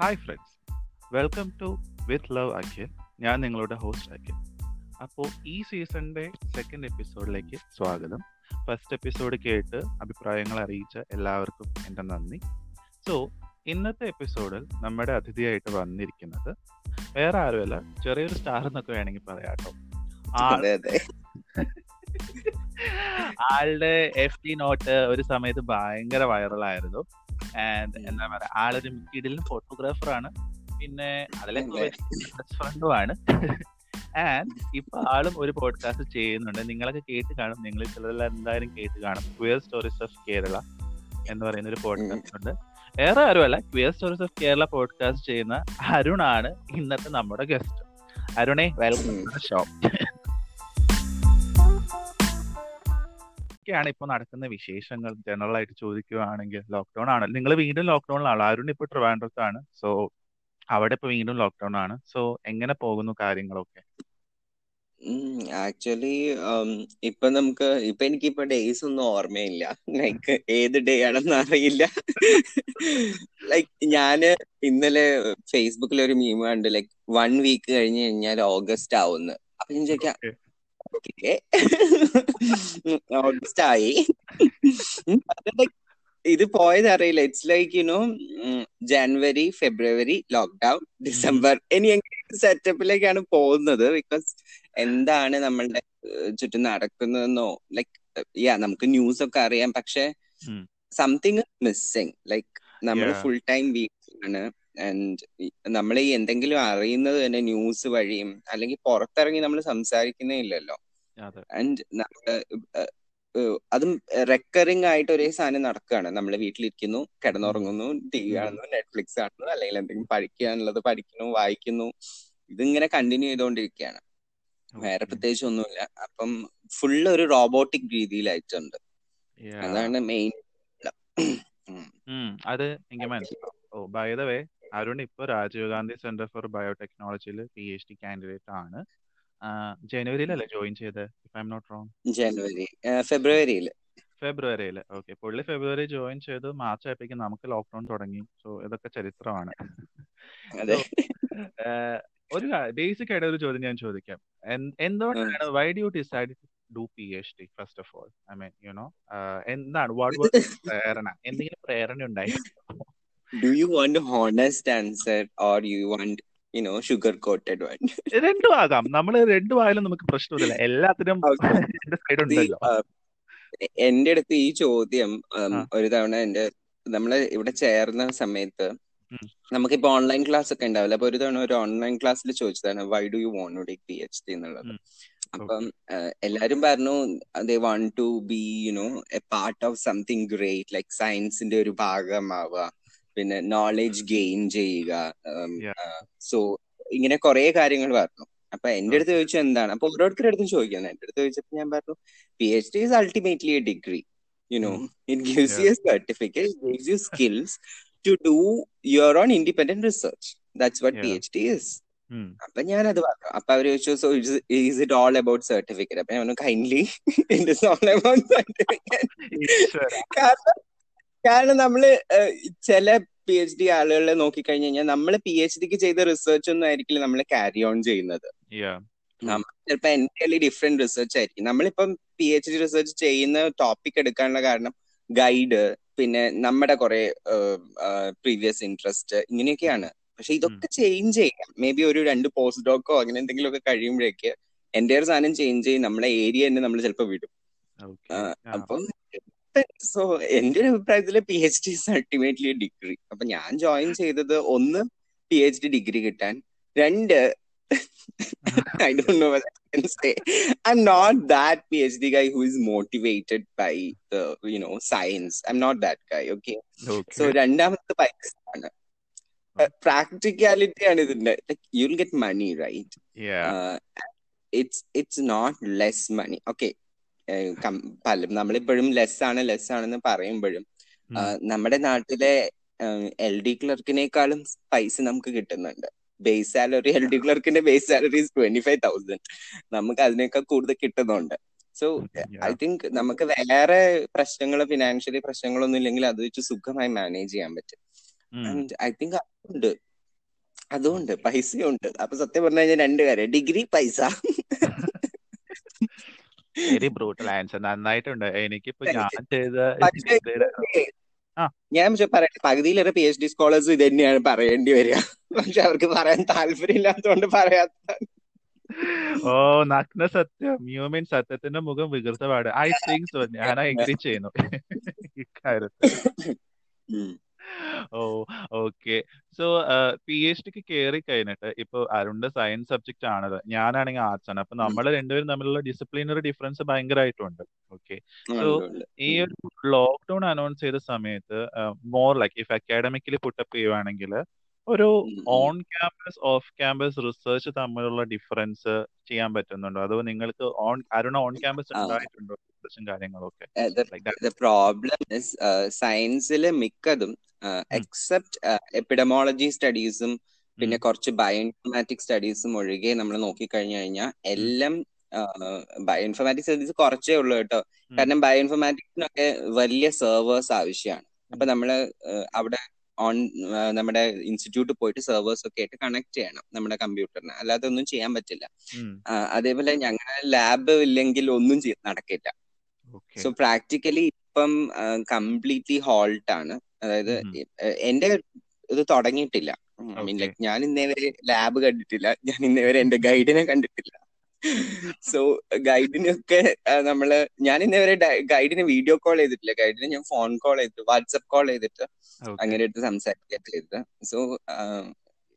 Hi friends welcome to with love Akhil ഞാൻ നിങ്ങളുടെ host Akhil. അപ്പോൾ ഈ സീസണിന്റെ സെക്കൻഡ് എപ്പിസോഡിലേക്ക് സ്വാഗതം. ഫസ്റ്റ് എപ്പിസോഡ് കേട്ട് അഭിപ്രായങ്ങൾ അറിയിച്ച എല്ലാവർക്കും എന്റെ നന്ദി. സോ ഇന്നത്തെ എപ്പിസോഡിൽ നമ്മുടെ അതിഥിയായിട്ട് വന്നിരിക്കുന്നത് വേറെ ആരുമല്ല ചെറിയൊരു സ്റ്റാർ എന്നൊക്കെ വേണമെങ്കിൽ പറയാം കേട്ടോ. ആളുടെ എഫ് ടി നോട്ട് ഒരു സമയത്ത് ഭയങ്കര വൈറലായിരുന്നു ആൻഡ് എന്താ പറയാ ആളൊരു മിക്കിഡിലും ഫോട്ടോഗ്രാഫർ ആണ് പിന്നെ അതിലെ ആണ്. ആൻഡ് ഇപ്പൊ ആളും ഒരു പോഡ്കാസ്റ്റ് ചെയ്യുന്നുണ്ട്. നിങ്ങളൊക്കെ കേട്ട് കാണും. നിങ്ങൾ ചിലതെല്ലാം എന്തായാലും കേട്ട് കാണും. ക്വിയർ സ്റ്റോറീസ് ഓഫ് കേരള എന്ന് പറയുന്ന ഒരു പോഡ്കാസ്റ്റ് ഉണ്ട്. വേറെ ആരുമല്ല. Queer stories of Kerala podcast ചെയ്യുന്ന അരുണാണ് ഇന്നത്തെ നമ്മുടെ ഗസ്റ്റ് അരുണേ വെൽക്കം ഷോ ഒക്കെയാണ് ഇപ്പൊ നടക്കുന്ന വിശേഷങ്ങൾ? ജനറൽ ആയിട്ട് ചോദിക്കുകയാണെങ്കിൽ ലോക്ക്ഡൌൺ ആണ്. നിങ്ങൾ വീണ്ടും ലോക്ക്ഡൌണിലാണ് അരുൺ ഇപ്പൊ ട്രിവാൻഡ്രത്താണ്? സോ അവിടെ ഇപ്പൊ വീണ്ടും ലോക്ക്ഡൌൺ ആണ്. സോ എങ്ങനെ പോകുന്നു കാര്യങ്ങളൊക്കെ? ആക്ച്വലി ഇപ്പൊ നമുക്ക് ഇപ്പൊ എനിക്കിപ്പോ ഡേയ്സ് ഒന്നും ഓർമ്മയില്ല. ലൈക്ക് ഏത് ഡേ ആണെന്ന് അറിയില്ല. ലൈക്ക് ഞാൻ ഇന്നലെ ഫേസ്ബുക്കിൽ ഒരു മീം കണ്ട്. ലൈക്ക് വൺ വീക്ക് കഴിഞ്ഞ് കഴിഞ്ഞാൽ ഓഗസ്റ്റ് ആവുന്നു. അപ്പൊ ഞാൻ ചോദിക്കാം ഓഗസ്റ്റ് ആയി. ഇത് പോയത് അറിയില്ല. It's like you know January February lockdown December ഇനി സെറ്റപ്പിലേക്കാണ് പോകുന്നത്? ബിക്കോസ് എന്താണ് നമ്മളുടെ ചുറ്റും നടക്കുന്നതെന്നോ ലൈക്ക് യാ നമുക്ക് ന്യൂസ് ഒക്കെ അറിയാം. പക്ഷെ സംതിങ് മിസ്സിങ് ലൈക്ക് നമ്മൾ ഫുൾ ടൈം വീട്ടിലാണ്. ആൻഡ് നമ്മൾ ഈ എന്തെങ്കിലും അറിയുന്നത് തന്നെ ന്യൂസ് വഴിയും അല്ലെങ്കിൽ പുറത്തിറങ്ങി നമ്മൾ സംസാരിക്കുന്നേ ഇല്ലല്ലോ. ആൻഡ് അതും റെക്കറിംഗ് ആയിട്ട് ഒരേ സാധനം നടക്കുകയാണ് നമ്മൾ വീട്ടിലിരിക്കുന്നു കിടന്നുറങ്ങുന്നു ടി വി കാണുന്നു നെറ്റ്ഫ്ലിക്സ് കാണുന്നു അല്ലെങ്കിൽ എന്തെങ്കിലും പഠിക്കാനുള്ളത് പഠിക്കുന്നു വായിക്കുന്നു. ഇതിങ്ങനെ കണ്ടിന്യൂ ചെയ്തുകൊണ്ടിരിക്കുകയാണ് വേറെ പ്രത്യേകിച്ച് ഒന്നുമില്ല അപ്പം ഫുള്ള് ഒരു റോബോട്ടിക് രീതിയിലായിട്ടുണ്ട്. അതാണ് മെയിൻ അത് എനിക്ക് മനസ്സിലാവും oh by the way Arun ഇപ്പോൾ രാജീവ് ഗാന്ധി സെന്റർ ഫോർ ബയോടെക്നോളജിയിൽ പി എച്ച് ഡി കാൻഡിഡേറ്റ് ആണ്. ജനുവരിയിലല്ലേ ജോയിൻ ചെയ്ത് if I'm not wrong January ഫെബ്രുവരിയിൽ ഫെബ്രുവരിയിൽ ഓക്കെ പുള്ളി ഫെബ്രുവരി ജോയിൻ ചെയ്ത് മാർച്ച് ആയപ്പോഴേക്കും നമുക്ക് ലോക്ക്ഡൌൺ തുടങ്ങി. സോ ഇതൊക്കെ ചരിത്രമാണ്. ഒരു ബേസിക് ആയിട്ട് ഒരു ചോദ്യം ഞാൻ ചോദിക്കാം. എന്തുകൊണ്ടാണ് why do you decide do P H D first of all I mean you know എന്താണ് വാട്ട് വാസ് പ്രേരണ? എന്തെങ്കിലും പ്രേരണ do you want honest answer or you want no sugar coated one രണ്ടും ആകാം. നമ്മൾ രണ്ടും ആയാലും നമുക്ക് പ്രശ്നമില്ല എല്ലാത്തിനും സൈഡ് ഉണ്ടല്ലോ. എന്റെ അടുത്ത് ഈ ചോദ്യം ഒരു തവണ എന്റെ നമ്മൾ ഇവിടെ ചേർന്ന സമയത്ത് നമുക്കിപ്പോ ഓൺലൈൻ ക്ലാസ് ഒക്കെ ഉണ്ടാവില്ല? അപ്പൊ ഒരു തവണ ഒരു ഓൺലൈൻ ക്ലാസ്സിൽ ചോദിച്ചതാണ് why do you want to take P H D എന്നുള്ളത്. അപ്പം എല്ലാരും പറഞ്ഞു they want to be you know a part of something great like സയൻസിന്റെ ഒരു ഭാഗമാവുക. പിന്നെ നോളജ് ഗെയിൻ ചെയ്യുക സോ ഇങ്ങനെ കുറെ കാര്യങ്ങൾ പറഞ്ഞു. അപ്പൊ എന്റെ അടുത്ത് ചോദിച്ചു എന്താണ്? അപ്പൊ ഓരോരുത്തരുടെ അടുത്തും ചോദിക്കാം. എന്റെ അടുത്ത് ചോദിച്ചപ്പോ ഞാൻ പറഞ്ഞു P H D is ultimately a degree you know it gives you certificate gives you skills to do your own independent research that's what P H D is അപ്പൊ ഞാൻ അത് പറഞ്ഞു. അപ്പൊ അവർ ചോദിച്ചു so is it all about certificate അപ്പൊ ഞാൻ kindly it is all about certificate കാരണം കാരണം നമ്മൾ ചില പി എച്ച് ഡി ആളുകളെ നോക്കിക്കഴിഞ്ഞു കഴിഞ്ഞാൽ നമ്മൾ പി എച്ച് ഡിക്ക് ചെയ്ത റിസർച്ച് ഒന്നും ആയിരിക്കില്ല നമ്മൾ കാരി ഓൺ ചെയ്യുന്നത്. ചിലപ്പോ എന്റെ ഡിഫറെന്റ് റിസർച്ച് ആയിരിക്കും. നമ്മളിപ്പം പി എച്ച് ഡി റിസർച്ച് ചെയ്യുന്ന ടോപ്പിക് എടുക്കാനുള്ള കാരണം ഗൈഡ് പിന്നെ നമ്മുടെ കുറെ പ്രീവിയസ് ഇൻട്രസ്റ്റ് ഇങ്ങനെയൊക്കെയാണ്. പക്ഷെ ഇതൊക്കെ ചേഞ്ച് ചെയ്യാം. മേ ബി ഒരു രണ്ട് പോസ്റ്റ് ഡോക്കോ അങ്ങനെ എന്തെങ്കിലും ഒക്കെ കഴിയുമ്പോഴേക്ക് എന്റെ ഒരു സാധനം ചേഞ്ച് ചെയ്യും. നമ്മളെ ഏരിയ തന്നെ നമ്മൾ ചിലപ്പോൾ വിടും. അപ്പം സോ എന്റെ ഒരു അഭിപ്രായത്തിൽ P H D ultimately degree അപ്പൊ ഞാൻ ജോയിൻ ചെയ്തത് ഒന്ന് പി എച്ച് ഡി ഡിഗ്രി കിട്ടാൻ രണ്ട് I don't know what I can say. I'm not that PhD guy who is motivated by the, you know, science. I'm not that guy, okay? okay. So, രണ്ടാമത്തെ പൈസ ആണ് practicality ആണ് ഇതിന്റെ like you will get money right it's it's not less money okay പല നമ്മളിപ്പോഴും less ആണ് less ആണെന്ന് പറയുമ്പോഴും നമ്മുടെ നാട്ടിലെ എൽ ഡി ക്ലർക്കിനേക്കാളും പൈസ നമുക്ക് കിട്ടുന്നുണ്ട്. Base salary L D ക്ലർക്കിന്റെ base salary twenty five thousand നമുക്ക് അതിനേക്കാൾ കൂടുതൽ കിട്ടുന്നുണ്ട്. സോ ഐ തിങ്ക് നമുക്ക് വേറെ പ്രശ്നങ്ങൾ ഫിനാൻഷ്യലി പ്രശ്നങ്ങളൊന്നും ഇല്ലെങ്കിൽ അത് വെച്ച് സുഖമായി മാനേജ് ചെയ്യാൻ പറ്റും. ആൻഡ് ഐ തിങ്ക് അതുണ്ട്. അതുകൊണ്ട് പൈസയുണ്ട്. അപ്പൊ സത്യം പറഞ്ഞു കഴിഞ്ഞാൽ രണ്ട് കാര്യം. ഡിഗ്രി പൈസ. Very brutal answer. നന്നായിട്ടുണ്ട്. എനിക്കിപ്പോ ഞാൻ ചെയ്ത. ഞാൻ പക്ഷെ പറയട്ടെ പകുതിയിലേറെ പി എച്ച് ഡി സ്കോളേഴ്സ് ഇത് തന്നെയാണ് പറയേണ്ടി വരിക. പക്ഷെ അവർക്ക് പറയാൻ താല്പര്യമില്ലാത്തതുകൊണ്ട് പറയാത്ത ഓ നഗ്ന സത്യം. മ്യൂമിൻ സത്യത്തിന്റെ മുഖം വികൃതമാണ്. ഐ തിങ്ക് സോ ഞാൻ എഗ്രി ചെയ്യുന്നു. ഇക്കാര്യത്തിൽ. Oh okay. So P H ഡിക്ക് കയറി കഴിഞ്ഞിട്ട് ഇപ്പൊ അരുണിന്റെ സയൻസ് സബ്ജക്റ്റ് ആണത് ഞാനാണെങ്കിൽ ആർട്സ് ആണ്. അപ്പൊ നമ്മൾ രണ്ടുപേരും തമ്മിലുള്ള ഡിസിപ്ലിനറി ഡിഫറൻസ് ഭയങ്കരമായിട്ടുണ്ട് ഓക്കെ. സോ. ഈ ഒരു ലോക്ക്ഡൌൺ അനൗൺസ് ചെയ്ത സമയത്ത് more like if academically put up ചെയ്യുവാണെങ്കിൽ ഒരു. On campus off campus research തമ്മിലുള്ള ഡിഫറൻസ് ചെയ്യാൻ പറ്റുന്നുണ്ടോ? അതോ നിങ്ങൾക്ക് ഓൺ അരുണ ഓൺ ക്യാമ്പസ്. ഉണ്ടായിട്ടുണ്ടോ? റിസർച്ചും കാര്യങ്ങളൊക്കെ? പ്രോബ്ലം സയൻസിലെ is സയൻസിൽ മിക്കതും എക്സെപ്റ്റ് എപ്പിഡമോളജി സ്റ്റഡീസും പിന്നെ കുറച്ച് ബയോഇൻഫോർമാറ്റിക് സ്റ്റഡീസും ഒഴികെ നമ്മൾ നോക്കിക്കഴിഞ്ഞു കഴിഞ്ഞാൽ എല്ലാം ബയോഇൻഫോർമാറ്റിക് സ്റ്റഡീസ് കുറച്ചേ ഉള്ളൂ കേട്ടോ. കാരണം ബയോഇൻഫോർമാറ്റിക്സിനൊക്കെ വലിയ സെർവേഴ്സ് ആവശ്യമാണ് അപ്പൊ നമ്മൾ അവിടെ ഓൺ നമ്മുടെ ഇൻസ്റ്റിറ്റ്യൂട്ട് പോയിട്ട് സെർവേഴ്സ് ഒക്കെ ആയിട്ട് കണക്ട് ചെയ്യണം നമ്മുടെ കമ്പ്യൂട്ടറിന് അല്ലാതെ ഒന്നും ചെയ്യാൻ പറ്റില്ല. അതേപോലെ ഞങ്ങളുടെ ലാബ് ഇല്ലെങ്കിൽ ഒന്നും നടക്കില്ല. സോ പ്രാക്ടിക്കലി ഇപ്പം കംപ്ലീറ്റ്ലി ഹോൾട്ട് ആണ്. അതായത്. എന്റെ ഇത് തുടങ്ങിയിട്ടില്ല. I mean. ലൈക്ക് ഞാൻ ഇന്നേവരെ ലാബ് കണ്ടിട്ടില്ല. ഞാൻ ഇന്നേവരെ എന്റെ ഗൈഡിനെ കണ്ടിട്ടില്ല. സോ ഗൈഡിനൊക്കെ നമ്മൾ ഞാൻ ഇന്നേവരെ ഗൈഡിന് വീഡിയോ കോൾ ചെയ്തിട്ടില്ല. ഗൈഡിന് ഞാൻ ഫോൺ കോൾ ചെയ്തിട്ട് വാട്സപ്പ് കോൾ ചെയ്തിട്ട് അങ്ങനെ എടുത്ത് സംസാരിക്കുക ചെയ്തത്. സോ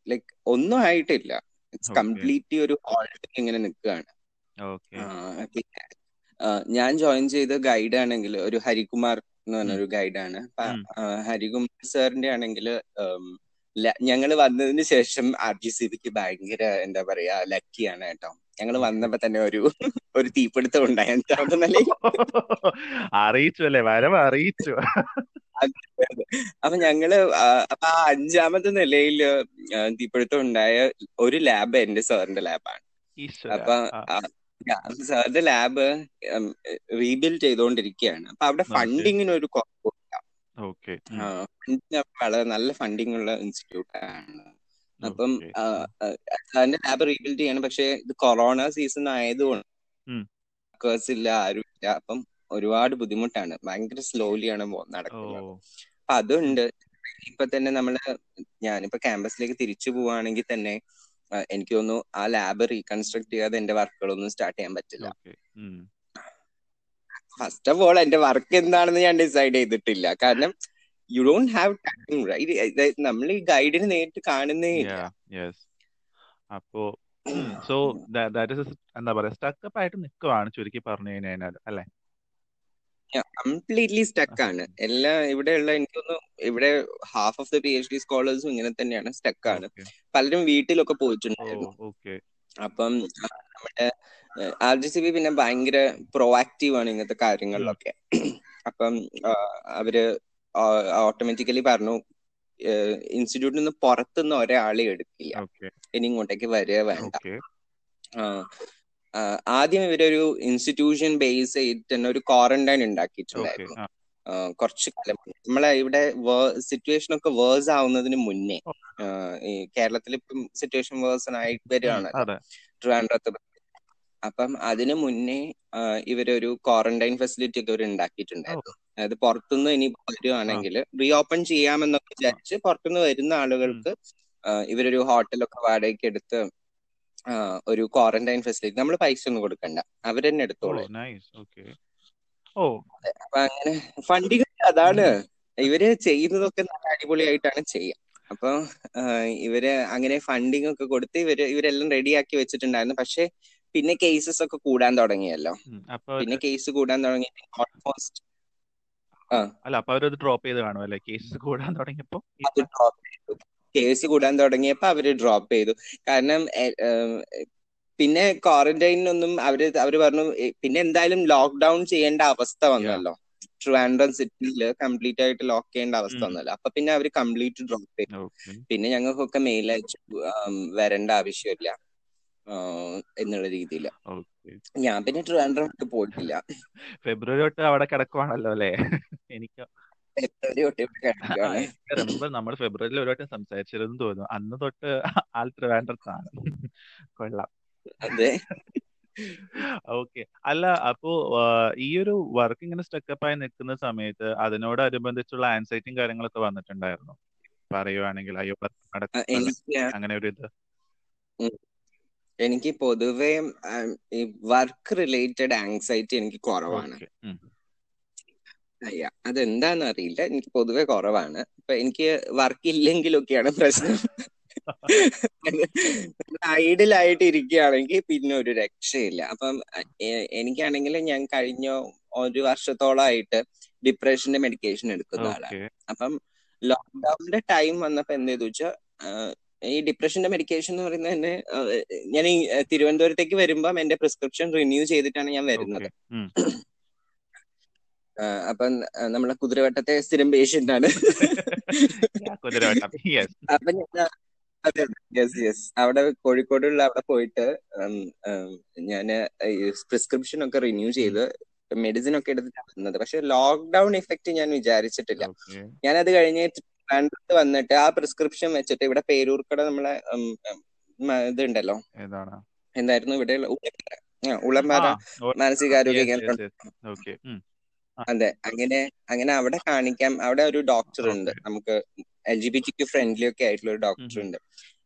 ലൈക്ക് ഒന്നും ആയിട്ടില്ല. ഇറ്റ്സ് കംപ്ലീറ്റ്ലി ഒരു ഹോൾട്ട് ഇങ്ങനെ നിൽക്കുകയാണ്. ഞാൻ ജോയിൻ ചെയ്ത ഗൈഡ് ആണെങ്കിൽ ഒരു ഹരികുമാർ എന്ന് പറഞ്ഞൊരു ഗൈഡാണ്. ഹരികുമാർ സാറിന്റെ ആണെങ്കിൽ ഞങ്ങൾ വന്നതിന് ശേഷം ആർ ജി സി ബിക്ക് ഭയങ്കര എന്താ പറയാ ലക്കിയാണ് കേട്ടോ. ഞങ്ങൾ വന്നപ്പോ തന്നെ ഒരു ഒരു തീപിടുത്തം ഉണ്ടായി. അറിയിച്ചു അല്ലേ? വരവ് അറിയിച്ചു. അപ്പൊ ഞങ്ങൾ അപ്പൊ ആ അഞ്ചാമത്തെ നിലയിൽ തീപിടുത്തം ഉണ്ടായ ഒരു ലാബ് എന്റെ സാറിന്റെ ലാബാണ് അപ്പൊ സാറിന്റെ ലാബ് റീബിൽഡ് ചെയ്തുകൊണ്ടിരിക്കുകയാണ് അപ്പൊ അവിടെ. ഫണ്ടിങ്ങിന് ഒരു കുറവില്ല ഫണ്ടിങ് വളരെ നല്ല ഫണ്ടിങ് ഉള്ള ഇൻസ്റ്റിറ്റ്യൂട്ട് ആണ് അപ്പം സാറിന്റെ ലാബ് റീബിൽഡ് ചെയ്യണം. പക്ഷെ ഇത് കൊറോണ സീസൺ ആയതുകൊണ്ട് വർക്കേഴ്സ് ഇല്ല ആരും ഇല്ല. അപ്പം ഒരുപാട് ബുദ്ധിമുട്ടാണ്. ഭയങ്കര സ്ലോലിയാണ് നടക്കുന്നത്. അപ്പൊ അതുണ്ട്. ഇപ്പൊ തന്നെ നമ്മൾ ഞാനിപ്പോ ക്യാമ്പസിലേക്ക് തിരിച്ചു പോവാണെങ്കിൽ തന്നെ എനിക്ക് തോന്നുന്നു ആ ലാബ് റീകൺസ്ട്രക്ട് ചെയ്യാതെ എന്റെ വർക്കുകളൊന്നും സ്റ്റാർട്ട് ചെയ്യാൻ പറ്റില്ല. ഫസ്റ്റ് ഓഫ് ഓൾ എന്റെ വർക്ക് എന്താണെന്ന് ഞാൻ ഡിസൈഡ് ചെയ്തിട്ടില്ല. കാരണം you don't have time right നമ്മൾ ഈ ഗൈഡിനെ നേരിട്ട് കാണുന്നേ അപ്പോ സോ ദാറ്റ് ഇസ് എന്താ പറയാ സ്റ്റക്കപ്പ് ആയിട്ട് നിൽക്കുവാണ് ചുരുക്കി പറഞ്ഞു കഴിഞ്ഞാൽ അല്ലെ? കംപ്ലീറ്റ്ലി സ്റ്റക്ക് ആണ്. എല്ലാ ഇവിടെയുള്ള എനിക്ക് തോന്നുന്നു ഇവിടെ half of the P H D സ്കോളേഴ്സും ഇങ്ങനെ തന്നെയാണ് സ്റ്റക്ക് ആണ്. പലരും വീട്ടിലൊക്കെ പോയിട്ടുണ്ടായിരുന്നു. അപ്പം നമ്മുടെ ആർ ജി സി ബി പിന്നെ ഭയങ്കര പ്രൊആക്റ്റീവ് ആണ് ഇങ്ങനത്തെ കാര്യങ്ങളിലൊക്കെ. അപ്പം അവർ ഓട്ടോമാറ്റിക്കലി പറഞ്ഞു ഇൻസ്റ്റിറ്റ്യൂട്ടിൽ നിന്ന് പുറത്തുനിന്ന് ഒരാളെ എടുക്കില്ല. ഇനി ഇങ്ങോട്ടേക്ക് വരിക വേണ്ട. ആദ്യം ഇവരൊരു ഇൻസ്റ്റിറ്റ്യൂഷൻ ബേസ് ചെയ്തിട്ട് തന്നെ ഒരു ക്വാറന്റൈൻ ഉണ്ടാക്കിയിട്ടുണ്ടായിരുന്നു. കുറച്ചു കാലം നമ്മളെ ഇവിടെ സിറ്റുവേഷൻ ഒക്കെ വേഴ്സ് ആവുന്നതിന് മുന്നേ ഈ കേരളത്തിൽ ഇപ്പം സിറ്റുവേഷൻ വേഴ്സൺ ആയി വരികയാണ്. ട്രിവാൻഡ്രത്ത്. അപ്പം അതിനു മുന്നേ ഇവരൊരു ക്വാറന്റൈൻ ഫെസിലിറ്റി ഒക്കെ ഇവർ ഉണ്ടാക്കിയിട്ടുണ്ടായിരുന്നു. അതായത് പുറത്തുനിന്ന് ഇനി വരുവാണെങ്കിൽ റീ ഓപ്പൺ ചെയ്യാമെന്നൊക്കെ വിചാരിച്ച് പുറത്തുനിന്ന് വരുന്ന ആളുകൾക്ക് ഇവരൊരു ഹോട്ടലൊക്കെ വാടകയ്ക്ക് എടുത്ത് ഒരു ക്വാറന്റൈൻ ഫെസിലിറ്റി. നമ്മൾ പൈസ ഒന്നും കൊടുക്കണ്ട അവർ തന്നെ എടുത്തോളൂ അപ്പൊ അങ്ങനെ ഫണ്ടിങ് അതാണ്. ഇവർ ചെയ്യുന്നതൊക്കെ നല്ല അടിപൊളിയായിട്ടാണ് ചെയ്യുക അപ്പൊ ഇവർ അങ്ങനെ ഫണ്ടിങ് ഒക്കെ കൊടുത്ത് ഇവർ ഇവരെല്ലാം റെഡിയാക്കി വെച്ചിട്ടുണ്ടായിരുന്നു. പക്ഷെ പിന്നെ കേസസ് ഒക്കെ കൂടാൻ തുടങ്ങിയല്ലോ. പിന്നെ കേസ് കൂടാൻ തുടങ്ങി. ഓൾമോസ്റ്റ് അല്ല അപ്പൊ അവരത് ഡ്രോപ്പ് ചെയ്ത് കാണുമല്ലേ കേസ് കേസസ് കൂടാൻ തുടങ്ങിയപ്പോ? കേസ് കൂടാൻ തുടങ്ങിയപ്പോ അവർ ഡ്രോപ്പ് ചെയ്തു. കാരണം പിന്നെ ക്വാറന്റൈനൊന്നും അവർ അവർ പറഞ്ഞു പിന്നെ എന്തായാലും ലോക്ക്ഡൌൺ ചെയ്യേണ്ട അവസ്ഥ വന്നല്ലോ. ട്രിവാൻഡ്രം സിറ്റിയിൽ കംപ്ലീറ്റ് ആയിട്ട് ലോക്ക് ചെയ്യേണ്ട അവസ്ഥ. വന്നല്ലോ. അപ്പൊ പിന്നെ അവർ കംപ്ലീറ്റ് ഡ്രോപ്പ് ചെയ്തു. പിന്നെ ഞങ്ങൾക്കൊക്കെ മെയിൽ അയച്ചു വരേണ്ട ആവശ്യമില്ല എന്നുള്ള രീതിയിൽ ഞാൻ പിന്നെ ട്രിവാൻഡ്രം പോയിട്ടില്ല. ഫെബ്രുവരി തൊട്ട് അവിടെ കിടക്കുവാണല്ലോ അല്ലേ? എനിക്ക് നമ്മൾ ഫെബ്രുവരിയിൽ ഒരു വട്ടം സംസാരിച്ചിരുന്നു തോന്നുന്നു. അന്ന് തൊട്ട് ആൾ ട്രിവാൻഡ്രത്താണ് കൊള്ളാം. അതെ. ഓക്കെ. അല്ല അപ്പോ ഈ ഒരു വർക്ക് ഇങ്ങനെ സ്റ്റക്കപ്പ് ആയി നിൽക്കുന്ന സമയത്ത് അതിനോടനുബന്ധിച്ചുള്ള ആൻസൈറ്റിയും കാര്യങ്ങളൊക്കെ വന്നിട്ടുണ്ടായിരുന്നു? പറയുവാണെങ്കിൽ അയ്യോ അങ്ങനെ ഒരു ഇത്. എനിക്ക് പൊതുവേ വർക്ക് റിലേറ്റഡ് ആങ്സൈറ്റി എനിക്ക് കുറവാണ്. അയ്യ അതെന്താന്ന് അറിയില്ല എനിക്ക് പൊതുവെ കുറവാണ്. ഇപ്പൊ എനിക്ക് വർക്ക് ഇല്ലെങ്കിലൊക്കെയാണ് പ്രശ്നം. ഐഡിൽ ആയിട്ട് ഇരിക്കുകയാണെങ്കിൽ പിന്നെ ഒരു രക്ഷയില്ല. അപ്പം എനിക്കാണെങ്കിൽ ഞാൻ കഴിഞ്ഞ ഒരു വർഷത്തോളമായിട്ട് ഡിപ്രഷന്റെ മെഡിക്കേഷൻ എടുക്കുന്ന ആളാണ്. അപ്പം ലോക്ക്ഡൌണിന്റെ ടൈം വന്നപ്പോ എന്ത് ചെയ്തു വെച്ചാൽ ഈ ഡിപ്രഷന്റെ മെഡിക്കേഷൻ എന്ന് പറയുന്നത് തന്നെ ഞാൻ ഈ തിരുവനന്തപുരത്തേക്ക് വരുമ്പം എന്റെ പ്രിസ്ക്രിപ്ഷൻ റിന്യൂ ചെയ്തിട്ടാണ് ഞാൻ വരുന്നത്. അപ്പം നമ്മളെ കുതിരവട്ടത്തെ സ്ഥിരം പേഷ്യന്റ് ആണ് അപ്പൊ ഞാൻ അതെ യെസ് യെസ് അവിടെ കോഴിക്കോടുള്ള അവിടെ പോയിട്ട് ഞാൻ പ്രിസ്ക്രിപ്ഷൻ ഒക്കെ റിന്യൂ ചെയ്ത് മെഡിസിൻ ഒക്കെ എടുത്തിട്ടാണ് വന്നത്. പക്ഷെ ലോക്ക്ഡൌൺ ഇഫക്റ്റ് ഞാൻ വിചാരിച്ചിട്ടില്ല. ഞാനത് ഞാൻ അത് കഴിഞ്ഞ് ട്രിവാൻഡ്രത്ത് വന്നിട്ട് ആ പ്രിസ്ക്രിപ്ഷൻ വെച്ചിട്ട് ഇവിടെ പേരൂർക്കട നമ്മളെ ഇതുണ്ടല്ലോ. എന്തായിരുന്നു ഇവിടെ ഉളമ്പാറ മാനസികാരോഗ്യ കേന്ദ്രം. അതെ. അങ്ങനെ അങ്ങനെ അവിടെ കാണിക്കാം. അവിടെ ഒരു ഡോക്ടർ ഉണ്ട്. നമുക്ക് എൽ ജി ബി ടിക്ക് ഫ്രണ്ട്ലി ഒക്കെ ആയിട്ടുള്ള ഒരു ഡോക്ടർ. ഉണ്ട്.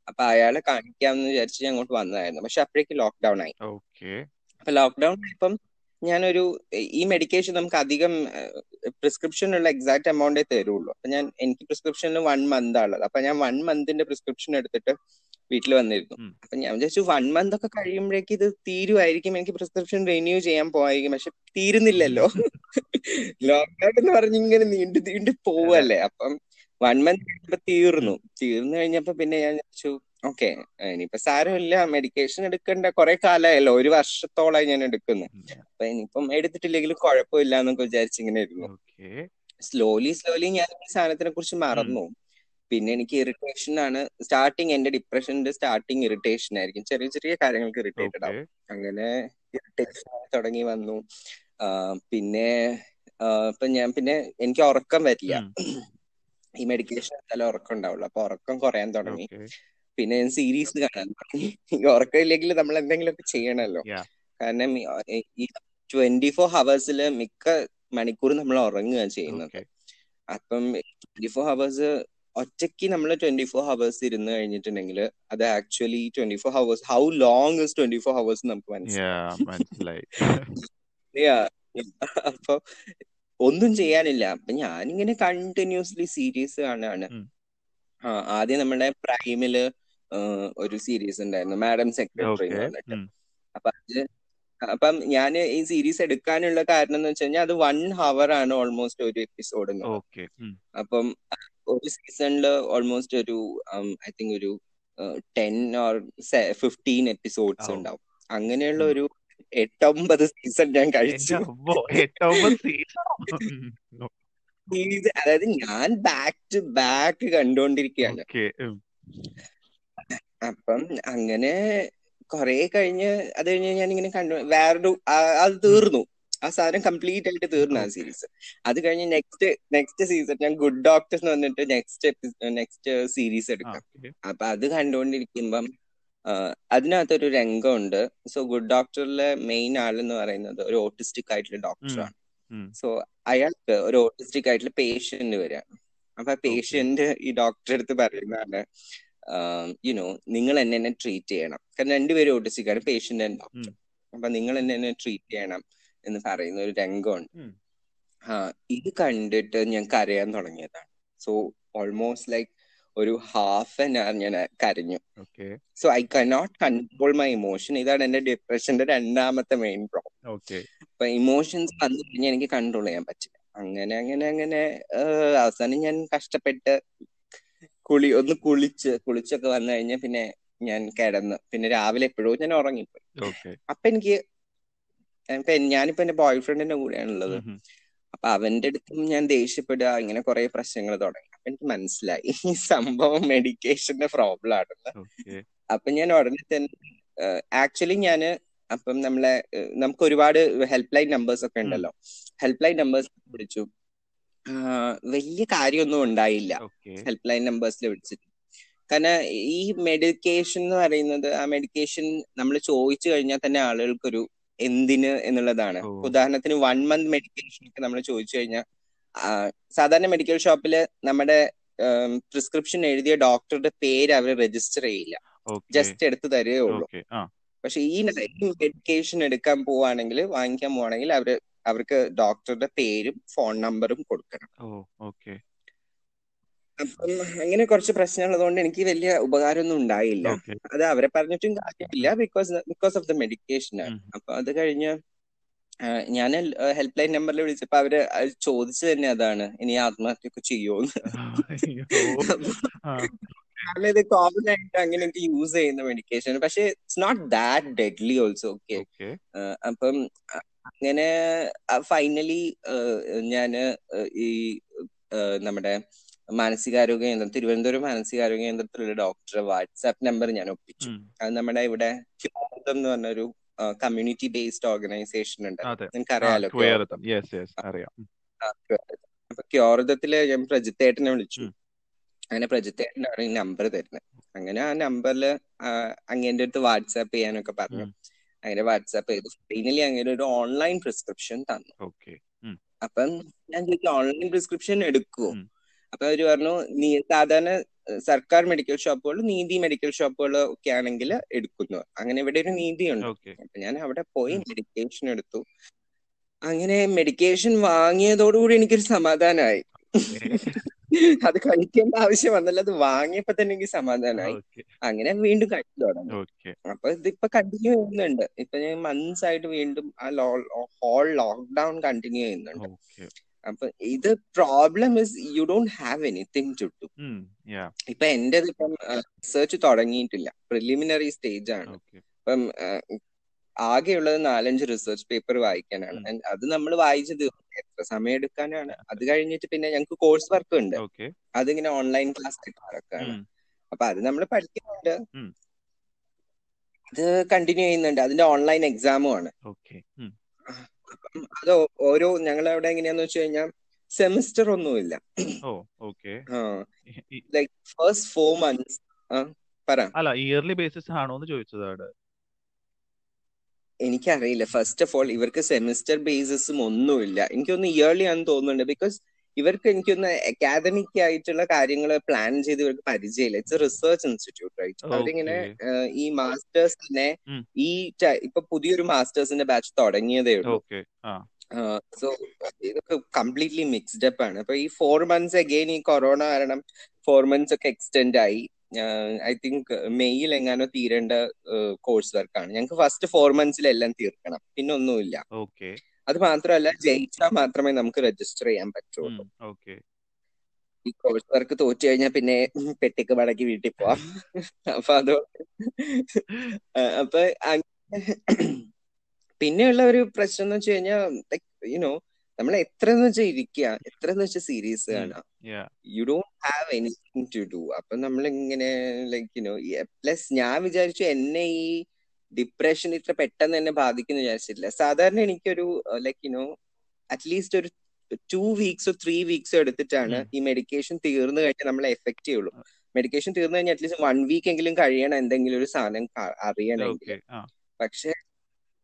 അപ്പൊ അയാളെ കാണിക്കാമെന്ന് വിചാരിച്ച് ഞാൻ അങ്ങോട്ട് വന്നതായിരുന്നു. പക്ഷെ അപ്പോഴേക്ക് ലോക്ക്ഡൌൺ ആയി. അപ്പൊ ലോക്ക്ഡൌൺ ആയപ്പം ഞാനൊരു ഈ മെഡിക്കേഷൻ നമുക്ക് അധികം പ്രിസ്ക്രിപ്ഷനുള്ള എക്സാക്ട് എമൗണ്ടേ തരുള്ളൂ. അപ്പൊ ഞാൻ എനിക്ക് പ്രിസ്ക്രിപ്ഷനിൽ വൺ മന്ത് ആണുള്ളത്. അപ്പൊ ഞാൻ വൺ മന്തിന്റെ പ്രിസ്ക്രിപ്ഷൻ എടുത്തിട്ട് വീട്ടിൽ വന്നിരുന്നു. അപ്പൊ ഞാൻ വിചാരിച്ചു വൺ മന്ത് ഒക്കെ കഴിയുമ്പോഴേക്ക് ഇത് തീരുമായിരിക്കും എനിക്ക് പ്രിസ്ക്രിപ്ഷൻ റിന്യൂ ചെയ്യാൻ പോയിരിക്കും പക്ഷെ തീരുന്നില്ലല്ലോ. ലോക്ക്ഡൌൺ എന്ന് പറഞ്ഞ് ഇങ്ങനെ നീണ്ടു നീണ്ടു പോവല്ലേ. അപ്പം വൺ മന്ത് കഴിഞ്ഞപ്പോ തീർന്നു. തീർന്നു കഴിഞ്ഞപ്പോ പിന്നെ ഞാൻ വിചാരിച്ചു ഓക്കെ ഇനിയിപ്പോ സാരമില്ല. മെഡിക്കേഷൻ എടുക്കേണ്ട. കുറെ കാലമായല്ലോ ഒരു വർഷത്തോളമായി ഞാൻ എടുക്കുന്നു. അപ്പൊ ഇനിയിപ്പം എടുത്തിട്ടില്ലെങ്കിലും കുഴപ്പമില്ല എന്നൊക്കെ വിചാരിച്ചിങ്ങനെ ഇരുന്നു. സ്ലോലി സ്ലോലി ഞാൻ ഈ സാധനത്തിനെ കുറിച്ച് മറന്നു. പിന്നെ എനിക്ക് ഇറിറ്റേഷൻ ആണ്. സ്റ്റാർട്ടിങ് എന്റെ ഡിപ്രഷന്റെ സ്റ്റാർട്ടിങ് ഇറിറ്റേഷൻ ആയിരിക്കും. ചെറിയ ചെറിയ കാര്യങ്ങൾക്ക് ഇറിറ്റേറ്റഡ് ആവും. അങ്ങനെ ഇറിറ്റേഷൻ തുടങ്ങി വന്നു. പിന്നെ ഇപ്പൊ ഞാൻ പിന്നെ എനിക്ക് ഉറക്കം വരില്ല. ഈ മെഡിക്കേഷൻ എന്തായാലും ഉറക്കം ഉണ്ടാവുള്ളൂ. അപ്പൊ ഉറക്കം കുറയാൻ തുടങ്ങി. പിന്നെ ഞാൻ സീരീസ് കാണാൻ തുടങ്ങി. ഈ ഉറക്കം ഇല്ലെങ്കിൽ നമ്മൾ എന്തെങ്കിലുമൊക്കെ ചെയ്യണമല്ലോ. കാരണം ഈ- ട്വന്റി ഫോർ ഹവേഴ്സിൽ മിക്ക മണിക്കൂർ നമ്മൾ ഉറങ്ങുകയാണ് ചെയ്യുന്നത്. അപ്പം ട്വന്റി ഫോർ ഹവേഴ്സ് ഒറ്റയ്ക്ക് നമ്മൾ ട്വന്റി ഫോർ ഹവേഴ്സ് ഇരുന്ന് കഴിഞ്ഞിട്ടുണ്ടെങ്കിൽ അത് actually twenty four hours how long is twenty four hours നമുക്ക് മനസ്സിലായി. അപ്പൊ ഒന്നും ചെയ്യാനില്ല. അപ്പൊ ഞാനിങ്ങനെ കണ്ടിന്യൂസ്ലി സീരീസ് കാണാണ്. ആ ആദ്യം നമ്മുടെ പ്രൈമിൽ ഒരു സീരീസ് ഉണ്ടായിരുന്നു. മാഡം സെക്രട്ടറി ഓക്കെ എന്ന് പറഞ്ഞിട്ട്. അപ്പൊ അത് അപ്പം ഞാൻ ഈ സീരീസ് എടുക്കാനുള്ള കാരണം എന്ന് വെച്ച് കഴിഞ്ഞാൽ അത് വൺ ഹവർ ആണ് ഓൾമോസ്റ്റ് ഒരു എപ്പിസോഡ് അപ്പം ഒരു സീസണിൽ ഓൾമോസ്റ്റ് ഒരു ഐ തിങ്ക് ഒരു ടെൻ ഓർ ഫിഫ്റ്റീൻ എപ്പിസോഡ്സ് ഉണ്ടാവും. അങ്ങനെയുള്ള. ഒരു എട്ടൊമ്പത് സീസൺ ഞാൻ കഴിച്ചു. അതായത് ഞാൻ ബാക്ക് ടു ബാക്ക് കണ്ടുകൊണ്ടിരിക്കുകയാണ് അപ്പം അങ്ങനെ കൊറേ കഴിഞ്ഞ് അത് കഴിഞ്ഞ് ഞാൻ ഇങ്ങനെ കണ്ടു വേറൊരു അത് തീർന്നു. ആ സാധനം കംപ്ലീറ്റ് ആയിട്ട് തീർന്നു ആ സീരീസ് അത് കഴിഞ്ഞ് നെക്സ്റ്റ് നെക്സ്റ്റ് സീസൺ ഞാൻ ഗുഡ് ഡോക്ടേഴ്സ് എന്ന് പറഞ്ഞിട്ട് നെക്സ്റ്റ് നെക്സ്റ്റ് സീരീസ് എടുക്കാം. അപ്പൊ അത് കണ്ടുകൊണ്ടിരിക്കുമ്പം അതിനകത്തൊരു രംഗമുണ്ട്. സോ ഗുഡ് ഡോക്ടറിലെ മെയിൻ ആളെന്ന് പറയുന്നത് ഒരു ഓട്ടിസ്റ്റിക് ആയിട്ടുള്ള ഡോക്ടറാണ് സോ അയാൾക്ക് ഒരു ഓട്ടിസ്റ്റിക് ആയിട്ടുള്ള പേഷ്യന്റ് വരികയാണ് അപ്പൊ ആ പേഷ്യന്റ് ഈ ഡോക്ടറെ അടുത്ത് പറയുന്നതാണ് യുനോ നിങ്ങൾ എന്നെ എന്നെ ട്രീറ്റ് ചെയ്യണം. കാരണം രണ്ടുപേരും ഓട്ടിസ്റ്റിക് ആണ് പേഷ്യന്റ് ആൻഡ് ഡോക്ടർ അപ്പൊ നിങ്ങൾ എന്നെ എന്നെ ട്രീറ്റ് ചെയ്യണം. എന്ന് പറയുന്ന ഒരു രംഗമുണ്ട്. ആ ഇത് കണ്ടിട്ട് ഞാൻ കരയാൻ തുടങ്ങിയതാണ്. സോ ഓൾമോസ്റ്റ് ലൈക്ക് ഒരു ഹാഫ് ആൻ അവർ ഞാൻ കരഞ്ഞു. So I cannot control my emotion ഇതാണ് എന്റെ ഡിപ്രഷന്റെ രണ്ടാമത്തെ മെയിൻ പ്രോബ്ലം അപ്പൊ ഇമോഷൻസ് വന്നു കഴിഞ്ഞാൽ എനിക്ക് കൺട്രോൾ ചെയ്യാൻ പറ്റില്ല. അങ്ങനെ അങ്ങനെ അങ്ങനെ അവസാനം ഞാൻ കഷ്ടപ്പെട്ട് കുളി ഒന്ന് കുളിച്ച് കുളിച്ചൊക്കെ വന്നു കഴിഞ്ഞാൽ പിന്നെ ഞാൻ കിടന്ന്. പിന്നെ രാവിലെ എപ്പോഴും ഞാൻ ഉറങ്ങിപ്പോയി. അപ്പൊ എനിക്ക് ഞാനിപ്പോ എന്റെ ബോയ് ഫ്രണ്ടിന്റെ കൂടെയാണുള്ളത് അപ്പൊ അവന്റെ അടുത്തും ഞാൻ ദേഷ്യപ്പെടുക ഇങ്ങനെ കുറെ പ്രശ്നങ്ങൾ തുടങ്ങി. അപ്പൊ എനിക്ക് മനസ്സിലായി. ഈ സംഭവം മെഡിക്കേഷന്റെ പ്രോബ്ലം ആണെന്ന്. അപ്പൊ ഞാൻ ഉടനെ തന്നെ ആക്ച്വലി ഞാൻ അപ്പം നമ്മളെ നമുക്ക് ഒരുപാട് ഹെൽപ്പ് ലൈൻ നമ്പേഴ്സ് ഒക്കെ ഉണ്ടല്ലോ. ഹെൽപ്പ് ലൈൻ നമ്പേഴ്സ് വിളിച്ചു. വലിയ കാര്യമൊന്നും ഉണ്ടായില്ല. ഹെൽപ്പ് ലൈൻ നമ്പേഴ്സിൽ വിളിച്ചിട്ട്. കാരണം ഈ മെഡിക്കേഷൻ എന്ന് പറയുന്നത് ആ മെഡിക്കേഷൻ നമ്മൾ ചോദിച്ചു കഴിഞ്ഞാൽ തന്നെ ആളുകൾക്കൊരു എന്തിന് എന്നുള്ളതാണ്. ഉദാഹരണത്തിന് വൺ മന്ത് മെഡിക്കേഷൻ ഒക്കെ നമ്മൾ ചോദിച്ചു കഴിഞ്ഞാൽ സാധാരണ മെഡിക്കൽ ഷോപ്പിൽ നമ്മുടെ പ്രിസ്ക്രിപ്ഷൻ എഴുതിയ ഡോക്ടറുടെ പേര് അവർ രജിസ്റ്റർ ചെയ്യില്ല. ജസ്റ്റ് എടുത്തു തരുകയേ ഉള്ളൂ പക്ഷെ ഈ മെഡിക്കേഷൻ എടുക്കാൻ പോവാണെങ്കിൽ വാങ്ങിക്കാൻ പോവാണെങ്കിൽ അവർ അവർക്ക് ഡോക്ടറുടെ പേരും ഫോൺ നമ്പറും കൊടുക്കണം. അപ്പം അങ്ങനെ കുറച്ച് പ്രശ്നമുള്ളതുകൊണ്ട് എനിക്ക് വലിയ ഉപകാരമൊന്നും ഉണ്ടായില്ല. അത് അവരെ പറഞ്ഞിട്ടും കാര്യമില്ല. Because because of the medication ആണ്. അപ്പൊ അത് കഴിഞ്ഞ് ഞാൻ ഹെൽപ്പ് ലൈൻ നമ്പറിൽ വിളിച്ചപ്പോ അവർ ചോദിച്ചു തന്നെ അതാണ്. ഇനി ആത്മഹത്യയൊക്കെ ചെയ്യുമോന്ന് കാരണം ഇത് കോമൺ ആയിട്ട് അങ്ങനെ എനിക്ക് യൂസ് ചെയ്യുന്ന മെഡിക്കേഷൻ പക്ഷെ it's not that deadly also okay. അപ്പം അങ്ങനെ ഫൈനലി ഞാൻ ഈ നമ്മുടെ മാനസികാരോഗ്യ കേന്ദ്രം തിരുവനന്തപുരം മാനസികാരോഗ്യ കേന്ദ്രത്തിലുള്ള ഡോക്ടറെ വാട്സാപ്പ് നമ്പർ ഞാൻ ഒപ്പിച്ചു. അത് നമ്മുടെ ഇവിടെ ക്യോർദം എന്ന് പറഞ്ഞൊരു കമ്മ്യൂണിറ്റി ബേസ്ഡ് ഓർഗനൈസേഷൻ ഉണ്ട്. നിങ്ങൾക്ക് നിനക്ക് അറിയാലോ യെസ് യെസ് അറിയാം. ഉം. അപ്പൊ ക്യോർദത്തിൽ ഞാൻ പ്രജിത്തേട്ടനെ വിളിച്ചു. അങ്ങനെ പ്രജിത്തേട്ടനാണ് ഈ നമ്പർ തരുന്നത് അങ്ങനെ ആ നമ്പറിൽ അങ്ങേന്റെ അടുത്ത് വാട്സാപ്പ് ചെയ്യാനൊക്കെ പറഞ്ഞു. അങ്ങനെ വാട്സാപ്പ് ചെയ്തു. ഫൈനലി അങ്ങനെ ഒരു ഓൺലൈൻ പ്രിസ്ക്രിപ്ഷൻ തന്നു. അപ്പം ഞാൻ ചോദിച്ചു ഓൺലൈൻ പ്രിസ്ക്രിപ്ഷൻ എടുക്കുവോ? ഉം. അപ്പൊ അവർ പറഞ്ഞു നീ സാധാരണ സർക്കാർ മെഡിക്കൽ ഷോപ്പുകൾ നീതി മെഡിക്കൽ ഷോപ്പുകൾ ഒക്കെ ആണെങ്കിൽ എടുക്കുന്നു. അങ്ങനെ ഇവിടെ ഒരു നീതി ഉണ്ട് അപ്പൊ ഞാൻ അവിടെ പോയി. മെഡിക്കേഷൻ എടുത്തു. അങ്ങനെ മെഡിക്കേഷൻ വാങ്ങിയതോടുകൂടി എനിക്കൊരു സമാധാനമായി. അത് കഴിക്കേണ്ട ആവശ്യം വന്നല്ല അത് വാങ്ങിയപ്പോ തന്നെ എനിക്ക് സമാധാനമായി. അങ്ങനെ വീണ്ടും കഴിച്ചു തുടങ്ങി. അപ്പൊ ഇതിപ്പോ കണ്ടിന്യൂ ചെയ്യുന്നുണ്ട്. ഇപ്പൊ ഞാൻ മന്ത്സ് ആയിട്ട് വീണ്ടും ആ ഹോൾ ലോക്ക്ഡൌൺ കണ്ടിന്യൂ ചെയ്യുന്നുണ്ട്. അപ്പൊ ഇത് problem is you don't have anything to do um yeah ഇപ്പൊ എന്റെ ഇപ്പം റിസർച്ച് തുടങ്ങിയിട്ടില്ല. പ്രിലിമിനറി സ്റ്റേജ് ആണ്. ഇപ്പം ആകെയുള്ളത് നാലഞ്ച് റിസർച്ച് പേപ്പർ വായിക്കാനാണ്. അത് നമ്മൾ വായിച്ച് തീർന്നു എത്ര സമയം എടുക്കാനാണ്? അത് കഴിഞ്ഞിട്ട് പിന്നെ ഞങ്ങൾക്ക് കോഴ്സ് വർക്ക് ഉണ്ട്. അതിങ്ങനെ ഓൺലൈൻ ക്ലാസ് ആയിട്ട് അപ്പൊ അത് നമ്മൾ പഠിക്കുന്നുണ്ട്. അത് ഇത് കണ്ടിന്യൂ ചെയ്യുന്നുണ്ട്. അതിന്റെ ഓൺലൈൻ എക്സാമും ആണ്. അത് ഓരോ ഞങ്ങളെ അവിടെ എങ്ങനെയാന്ന് വെച്ച് കഴിഞ്ഞാൽ സെമിസ്റ്റർ ഒന്നുമില്ല ലൈക്ക് ഫസ്റ്റ് ഫോർ മന്ത്സ് പറ. അല്ല ഇയർലി ബേസിസ് ആണോ എന്ന് ചോദിച്ചതാണ് എനിക്കറിയില്ല. ഫസ്റ്റ് ഓഫ് ഓൾ ഇവർക്ക് സെമിസ്റ്റർ ബേസിസും ഒന്നുമില്ല. എനിക്കൊന്ന് ഇയർലി ആണെന്ന് തോന്നുന്നുണ്ട്. ബിക്കോസ് ഇവർക്ക് എനിക്കൊന്ന് അക്കാദമിക് ആയിട്ടുള്ള കാര്യങ്ങൾ പ്ലാൻ ചെയ്ത് ഇവർക്ക് പരിചയമില്ല. ഇറ്റ്സ് റിസർച്ച് ഇൻസ്റ്റിറ്റ്യൂട്ട് റൈറ്റ് അവരിങ്ങനെ ഈ മാസ്റ്റേഴ്സ് തന്നെ ഈ ഇപ്പൊ പുതിയൊരു മാസ്റ്റേഴ്സിന്റെ ബാച്ച് തുടങ്ങിയതേ ഉള്ളൂ. സോ ഇതൊക്കെ കംപ്ലീറ്റ്ലി മിക്സ്ഡ് അപ്പ് ആണ്. അപ്പൊ ഈ ഫോർ മന്ത്സ് അഗെയിൻ ഈ കൊറോണ കാരണം ഫോർ മന്ത്സ് ഒക്കെ എക്സ്റ്റെൻഡ് ആയി. ഐ തിങ്ക് മെയ്യിൽ എങ്ങാനോ തീരേണ്ട കോഴ്സ് വർക്കാണ് ഞങ്ങൾക്ക് ഫസ്റ്റ് ഫോർ മന്ത്സിൽ എല്ലാം തീർക്കണം. പിന്നെ ഒന്നുമില്ല. ഓക്കെ അത് മാത്രമല്ല ജയിച്ചാൽ മാത്രമേ നമുക്ക് രജിസ്റ്റർ ചെയ്യാൻ പറ്റുള്ളൂ. ഈ കോഴ്സ് വർക്ക് തോറ്റു കഴിഞ്ഞാൽ പിന്നെ പെട്ടിക്ക് മടക്കി വീട്ടിൽ പോവാം. അപ്പൊ അതുകൊണ്ട് അപ്പൊ പിന്നെയുള്ള ഒരു പ്രശ്നം എന്ന് വെച്ച് കഴിഞ്ഞാൽ യുനോ നമ്മൾ എത്ര എന്ന് വെച്ചാൽ ഇരിക്കുക എത്ര എന്ന് വെച്ചാൽ സീരീസ് കാണാം. Yeah you don't have anything to do അപ്പൊ നമ്മൾ ഇങ്ങനെ ലൈക്ക് യുനോ പ്ലസ് ഞാൻ വിചാരിച്ചു എന്നെ ഈ ഡിപ്രഷൻ ഇത്ര പെട്ടെന്ന് തന്നെ ബാധിക്കുന്നു വിചാരിച്ചിട്ടില്ല. സാധാരണ എനിക്കൊരു like you know at least ഒരു ടു വീക്സോ ത്രീ വീക്സോ എടുത്തിട്ടാണ് ഈ മെഡിക്കേഷൻ തീർന്നു കഴിഞ്ഞാൽ നമ്മളെ എഫക്ട് ചെയ്യുള്ളൂ. മെഡിക്കേഷൻ തീർന്നു കഴിഞ്ഞാൽ അറ്റ്ലീസ്റ്റ് വൺ വീക്ക് എങ്കിലും കഴിയണം എന്തെങ്കിലും ഒരു സാധനം അറിയണമെങ്കിൽ. പക്ഷെ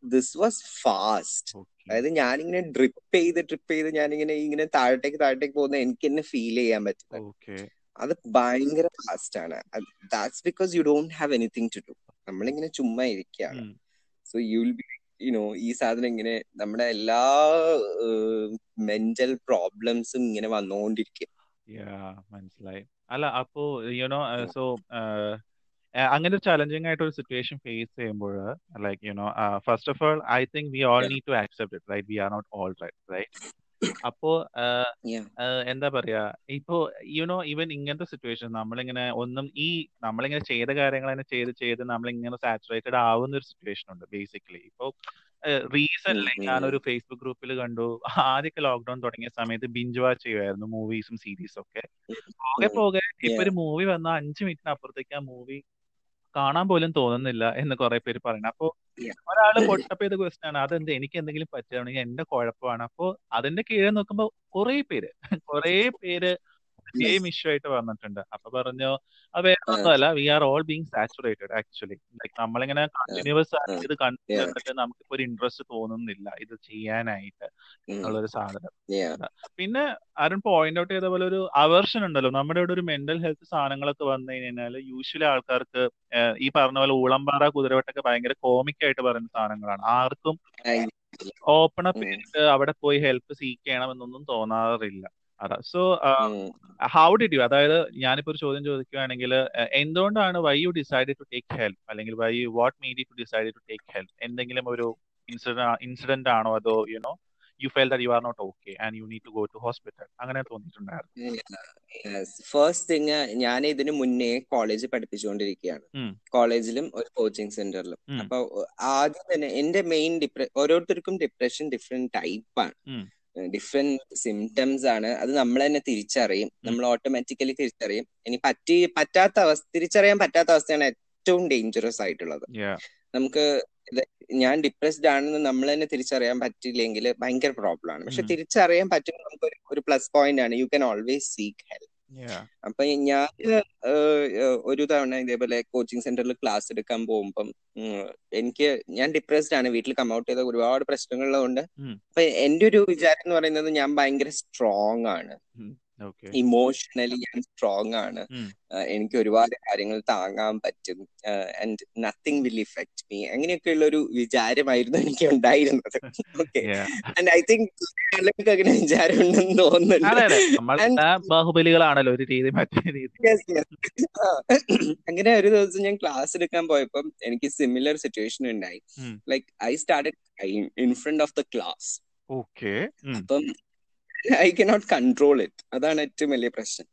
ദിസ് വാസ് ഫാസ്റ്റ് അതായത് ഞാനിങ്ങനെ ഡ്രിപ്പ് ചെയ്ത് ഡ്രിപ്പ് ചെയ്ത് ഞാനിങ്ങനെ ഇങ്ങനെ താഴത്തേക്ക് താഴത്തേക്ക് പോകുന്ന എനിക്ക് എന്നെ ഫീൽ ചെയ്യാൻ പറ്റുന്നത് ഓക്കെ. അത് ഭയങ്കര ഫാസ്റ്റ് ആണ്. That's because you don't have anything to do നമ്മളിങ്ങനെ ചുമ്മാ ഇരിക്കുകയാണ് so you will be you know ഈ സാധനം ഇങ്ങനെ നമ്മുടെ എല്ലാ മെന്റൽ പ്രോബ്ലംസും ഇങ്ങനെ വന്നുകൊണ്ടിരിക്കും യാ മനസ്സിലായി. അല്ല അപ്പോ യുനോ സോ അങ്ങനെ ഒരു ചലഞ്ചിങ് ആയിട്ട് ഒരു സിറ്റുവേഷൻ ഫേസ് ചെയ്യുമ്പോൾ like you know first of all I think we all need to accept it right we are not all right right അപ്പോ എന്താ പറയാ ഇപ്പോ യുനോ ഈവൻ ഇങ്ങനത്തെ സിറ്റുവേഷൻ നമ്മളിങ്ങനെ ഒന്നും ഈ നമ്മളിങ്ങനെ ചെയ്ത കാര്യങ്ങൾ തന്നെ ചെയ്ത് ചെയ്ത് നമ്മളിങ്ങനെ സാച്ചുറേറ്റഡ് ആവുന്ന ഒരു സിറ്റുവേഷൻ ഉണ്ട് ബേസിക്കലി ഇപ്പോ റീസെന്റ് ഉം, ഞാനൊരു ഫേസ്ബുക്ക് ഗ്രൂപ്പിൽ കണ്ടു. ആദ്യമൊക്കെ ലോക്ക്ഡൌൺ തുടങ്ങിയ സമയത്ത് ബിഞ്ച് വാച്ച് ചെയ്യുമായിരുന്നു മൂവീസും സീരീസും ഒക്കെ. പോകെ പോകെ ഇപ്പൊ ഒരു മൂവി വന്ന അഞ്ചു മിനിറ്റിന് അപ്പുറത്തേക്ക് ആ മൂവി കാണാൻ പോലും തോന്നുന്നില്ല എന്ന് കുറെ പേര് പറയുന്നത് അപ്പോ ഒരാൾ ഒരാൾ പൊട്ടപ്പ് ചെയ്ത ക്വസ്റ്റൻ ആണ് അതെന്ത് എനിക്ക് എന്തെങ്കിലും പറ്റുകയാണെങ്കിൽ എന്റെ കുഴപ്പമാണ്. അപ്പോ അതിന്റെ കീഴിൽ നോക്കുമ്പോ കുറെ പേര് കുറെ പേര് സെയിം ഇഷ്യൂ ആയിട്ട് വന്നിട്ടുണ്ട്. അപ്പൊ പറഞ്ഞു അത് വേറെ ഒന്നുമല്ല. We are all being saturated actually like നമ്മളിങ്ങനെ കണ്ടിന്യൂസ് ആയിട്ട് ഇത് കണ്ടിട്ട് നമുക്കിപ്പോ ഒരു ഇൻട്രസ്റ്റ് തോന്നുന്നില്ല ഇത് ചെയ്യാനായിട്ട് ഉള്ളൊരു സാധനം. പിന്നെ അരുൺ പോയിന്റ് ഔട്ട് ചെയ്ത പോലെ ഒരു അവേർഷൻ ഉണ്ടല്ലോ. നമ്മുടെ ഇവിടെ ഒരു മെന്റൽ ഹെൽത്ത് സാധനങ്ങളൊക്കെ വന്നു കഴിഞ്ഞാൽ യൂഷ്വലി ആൾക്കാർക്ക് ഈ പറഞ്ഞ പോലെ ഊളംപാറ കുതിരവട്ടൊക്കെ ഭയങ്കര കോമിക് ആയിട്ട് പറയുന്ന സാധനങ്ങളാണ്. ആർക്കും ഓപ്പൺ അപ്പ് ചെയ്തിട്ട് അവിടെ പോയി ഹെൽപ്പ് സീക്ക് ചെയ്യണമെന്നൊന്നും തോന്നാറില്ല. അതാ. സോ ഹൗ ഡിഡ് യു അതായത് ഞാനിപ്പോ ഒരു ചോദ്യം ചോദിക്കുകയാണെങ്കിൽ എന്തുകൊണ്ടാണ് why you decide to take help അല്ലെങ്കിൽ why you what made to decide to take help എന്തെങ്കിലും ഒരു ഇൻസിഡന്റ് ഇൻസിഡന്റ് ആണോ അതോ you know you fell that you are not okay and you need to go to hospital അങ്ങനെ തോന്നിയിട്ടുണ്ടായിരുന്നു. First thing ഞാൻ ഇതിന് മുന്നേ കോളേജ് പഠിപ്പിച്ചുകൊണ്ടിരിക്കുകയാണ്. കോളേജിലും ഒരു കോച്ചിങ് സെന്ററിലും അപ്പൊ ആദ്യം തന്നെ എന്റെ മെയിൻ ഡിപ്ര ഓരോരുത്തർക്കും ഡിപ്രഷൻ ഡിഫറെന്റ് ടൈപ്പാണ് ഡിഫറെന്റ് സിംറ്റംസ് ആണ്. അത് നമ്മൾ തന്നെ തിരിച്ചറിയും. നമ്മൾ ഓട്ടോമാറ്റിക്കലി തിരിച്ചറിയും. ഇനി പറ്റി പറ്റാത്ത അവസ്ഥ തിരിച്ചറിയാൻ പറ്റാത്ത അവസ്ഥയാണ് ഏറ്റവും ഡേഞ്ചറസ് ആയിട്ടുള്ളത്. നമുക്ക് ഞാൻ ഡിപ്രസ്ഡ് ആണെന്ന് നമ്മൾ തന്നെ തിരിച്ചറിയാൻ പറ്റില്ലെങ്കിൽ ഭയങ്കര പ്രോബ്ലം ആണ്. പക്ഷെ തിരിച്ചറിയാൻ പറ്റുമ്പോൾ നമുക്ക് ഒരു പ്ലസ് പോയിന്റ് ആണ്. You can always seek help അപ്പൊ ഞാൻ ഒരു തവണ ഇതേപോലെ കോച്ചിങ് സെന്ററിൽ ക്ലാസ് എടുക്കാൻ പോകുമ്പം എനിക്ക് ഞാൻ ഡിപ്രസ്ഡ് ആണ്. വീട്ടിൽ കം ഔട്ട് ചെയ്ത ഒരുപാട് പ്രശ്നങ്ങളുള്ളതുകൊണ്ട് അപ്പൊ എന്റെ ഒരു വിചാരം എന്ന് പറയുന്നത് ഞാൻ ഭയങ്കര സ്ട്രോങ് ആണ്. ഇമോഷണലി ഞാൻ സ്ട്രോങ് ആണ്. എനിക്ക് ഒരുപാട് കാര്യങ്ങൾ താങ്ങാൻ പറ്റും. And nothing will effect me അങ്ങനെയൊക്കെയുള്ള ഒരു വിചാരമായിരുന്നു എനിക്ക് ഉണ്ടായിരുന്നത്. ഓക്കെ ആൻഡ് ഐ തിങ്ക് ആളുകൾക്ക് അങ്ങനെ വിചാരം ഉണ്ടെന്ന് തോന്നുന്നുണ്ട് ബാഹുബലികളാണല്ലോ ഒരു രീതി അങ്ങനെ ഒരു ദിവസം ഞാൻ ക്ലാസ് എടുക്കാൻ പോയപ്പം എനിക്ക് സിമിലർ സിറ്റുവേഷൻ ഉണ്ടായി. Like I started in front of the class okay അപ്പം ഐ കനോട്ട് കൺട്രോൾ ഇറ്റ് അതാണ് ഏറ്റവും വലിയ പ്രശ്നം.